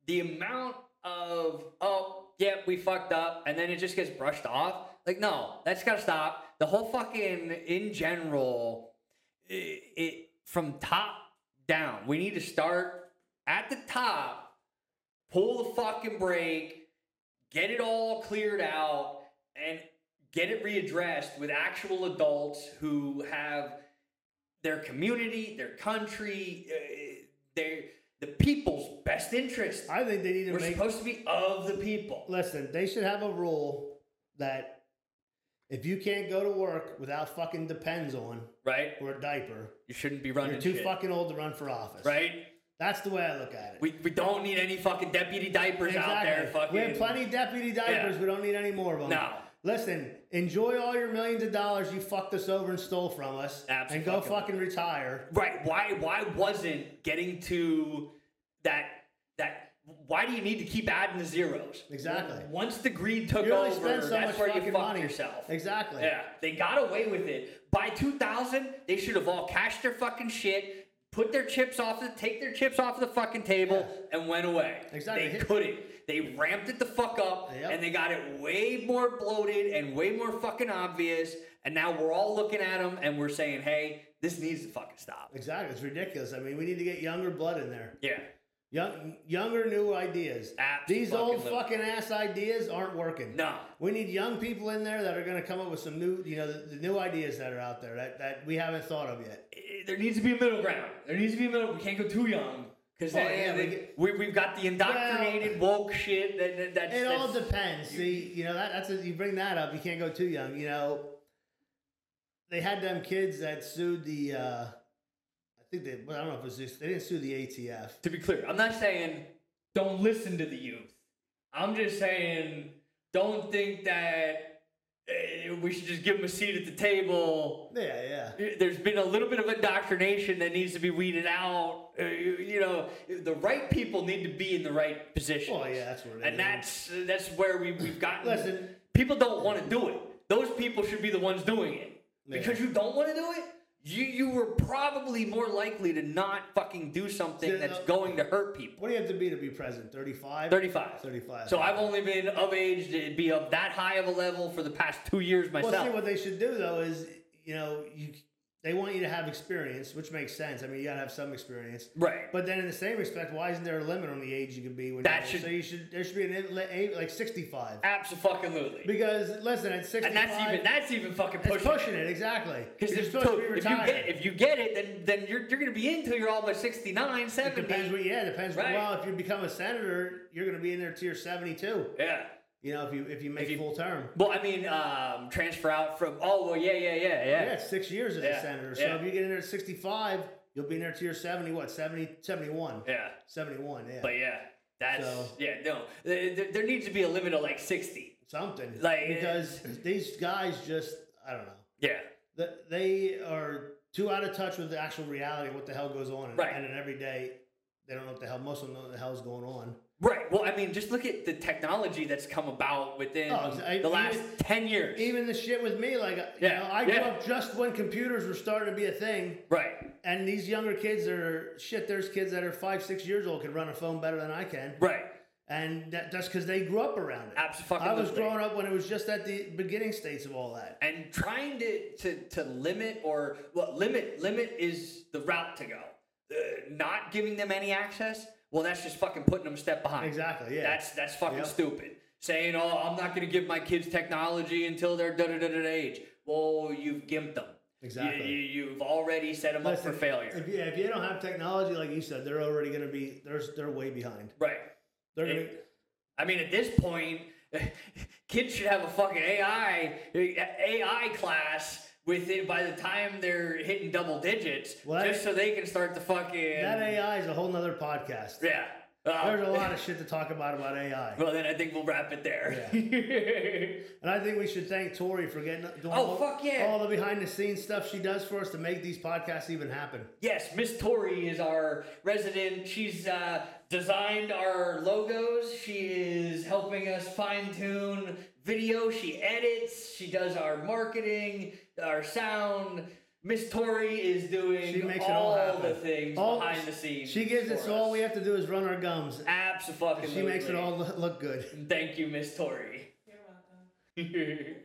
the amount of, oh, yeah, we fucked up, and then it just gets brushed off. Like, no, that's gotta stop. The whole fucking, in general, it, it from top down, we need to start at the top, pull the fucking brake, get it all cleared out, and get it readdressed with actual adults who have their community, their country, uh, their the people's best interest. I think they need to We're make. supposed to be of the people. Listen, they should have a rule that if you can't go to work without fucking depends on Right? or a diaper, You shouldn't be running you're too shit. fucking old to run for office. right? That's the way I look at it. We, we don't need any fucking deputy diapers out there. Fucking We have plenty of deputy diapers. Yeah. We don't need any more of them. No. Listen, enjoy all your millions of dollars you fucked us over and stole from us, and go fucking retire. Right? Why why wasn't getting to that that? Why do you need to keep adding the zeros? Exactly. Once the greed took You over, spend so that's where you fucked money. yourself. Exactly. Yeah, they got away with it. By 2000, they should have all cashed their fucking shit, put their chips off the, take their chips off the fucking table, and went away. Exactly. They couldn't. They ramped it the fuck up, Yep. and they got it way more bloated and way more fucking obvious. And now we're all looking at them and we're saying, "Hey, this needs to fucking stop." Exactly. It's ridiculous. I mean, we need to get younger blood in there. Yeah. Young, younger, new ideas. These old Abso-fucking-lutely. ass ideas aren't working. No. We need young people in there that are going to come up with some new, you know, the, the new ideas that are out there that, that we haven't thought of yet. Eh, There needs to be a middle ground. There needs to be a middle. We can't go too young. Because Oh, yeah, we get- we, we've got the indoctrinated woke shit that, that that's, It all that's- depends. See, you know that that's a, you bring that up. You can't go too young. You know, they had them kids that sued the. uh think they. Well, I don't know if it was just, they didn't sue the ATF. to be clear, I'm not saying don't listen to the youth. I'm just saying don't think that eh, we should just give them a seat at the table. Yeah, yeah. Eh, There's been a little bit of indoctrination that needs to be weeded out. Uh, you, you know, the right people need to be in the right positions. Oh yeah, that's what it is. and that's that's where we, we've gotten. Listen. people don't want to do it. Those people should be the ones doing it. Yeah. Because you don't want to do it, you you were probably more likely to not fucking do something that's going to hurt people. What do you have to be to be president? Thirty-five. 35. 35. So I've only been of age to be of that high of a level for the past two years myself. Well, see what they should do though is you know you they want you to have experience, which makes sense. I mean, you gotta have some experience. Right. But then, in the same respect, why isn't there a limit on the age you can be when That you're should- so you should there should be an age like sixty five Absolutely. because listen at sixty five, that's even that's even fucking it's pushing, pushing it exactly Because you're if, supposed to be if you get if you get it, then then you're you're gonna be in until you're almost 69, It depends what yeah it depends Right. well if you become a senator you're gonna be in there till you're seventy two yeah. You know if you if you make you- full term Well, I mean, um, transfer out from. Oh, well, yeah, yeah, yeah, yeah. yeah six years as Yeah, a senator so yeah. if you get in there at sixty five you'll be in there tier seventy what 70 71 Yeah. 71 yeah But yeah, that's So- yeah. No, there, there- needs to be a limit of like 60. something Like, because these guys just I don't know Yeah. they are too out of touch with the actual reality of what the hell goes on. And, Right. and every day, they don't know what the hell, most of them know what the hell's going on. Right. Well, I mean, just look at the technology that's come about within Oh, I- the last even- 10 years. Even the shit with me, like, you Yeah, know, I grew yeah. up just when computers were starting to be a thing. right. And these younger kids are, shit, there's kids that are five, six years old can run a phone better than I can. Right. And that, that's because they grew up around it. Absolutely. I was growing up when it was just at the beginning states of all that. and trying to, to, to limit or well limit limit is the route to go uh, not giving them any access well that's just fucking putting them a step behind Exactly, yeah. that's that's fucking Yep. stupid saying oh i'm not going to give my kids technology until they're da da da da age well you've gimped them Exactly. you, you, you've already set them up for failure If you, if you don't have technology, like you said, they're already going to be, they're, they're way behind. right They're going to, I mean, at this point, kids should have a fucking AI AI class with it by the time they're hitting double digits, Well, just so they can start the fucking that AI is a whole nother podcast. Yeah. Uh, There's a lot of shit to talk about about AI. Well, then I think we'll wrap it there. And I think we should thank Tori for getting doing Oh, all, fuck yeah. all the behind the scenes stuff she does for us to make these podcasts even happen. yes, Miss Tori is our resident. She's uh, designed our logos. She is helping us fine tune video. She edits. She does our marketing, our sound. Miss Tori is doing She makes it all happen. the things All- behind the scenes. She gives it for so all we have to do is run our gums. Absolutely. She makes it all look look good. Thank you, Miss Tori. You're welcome.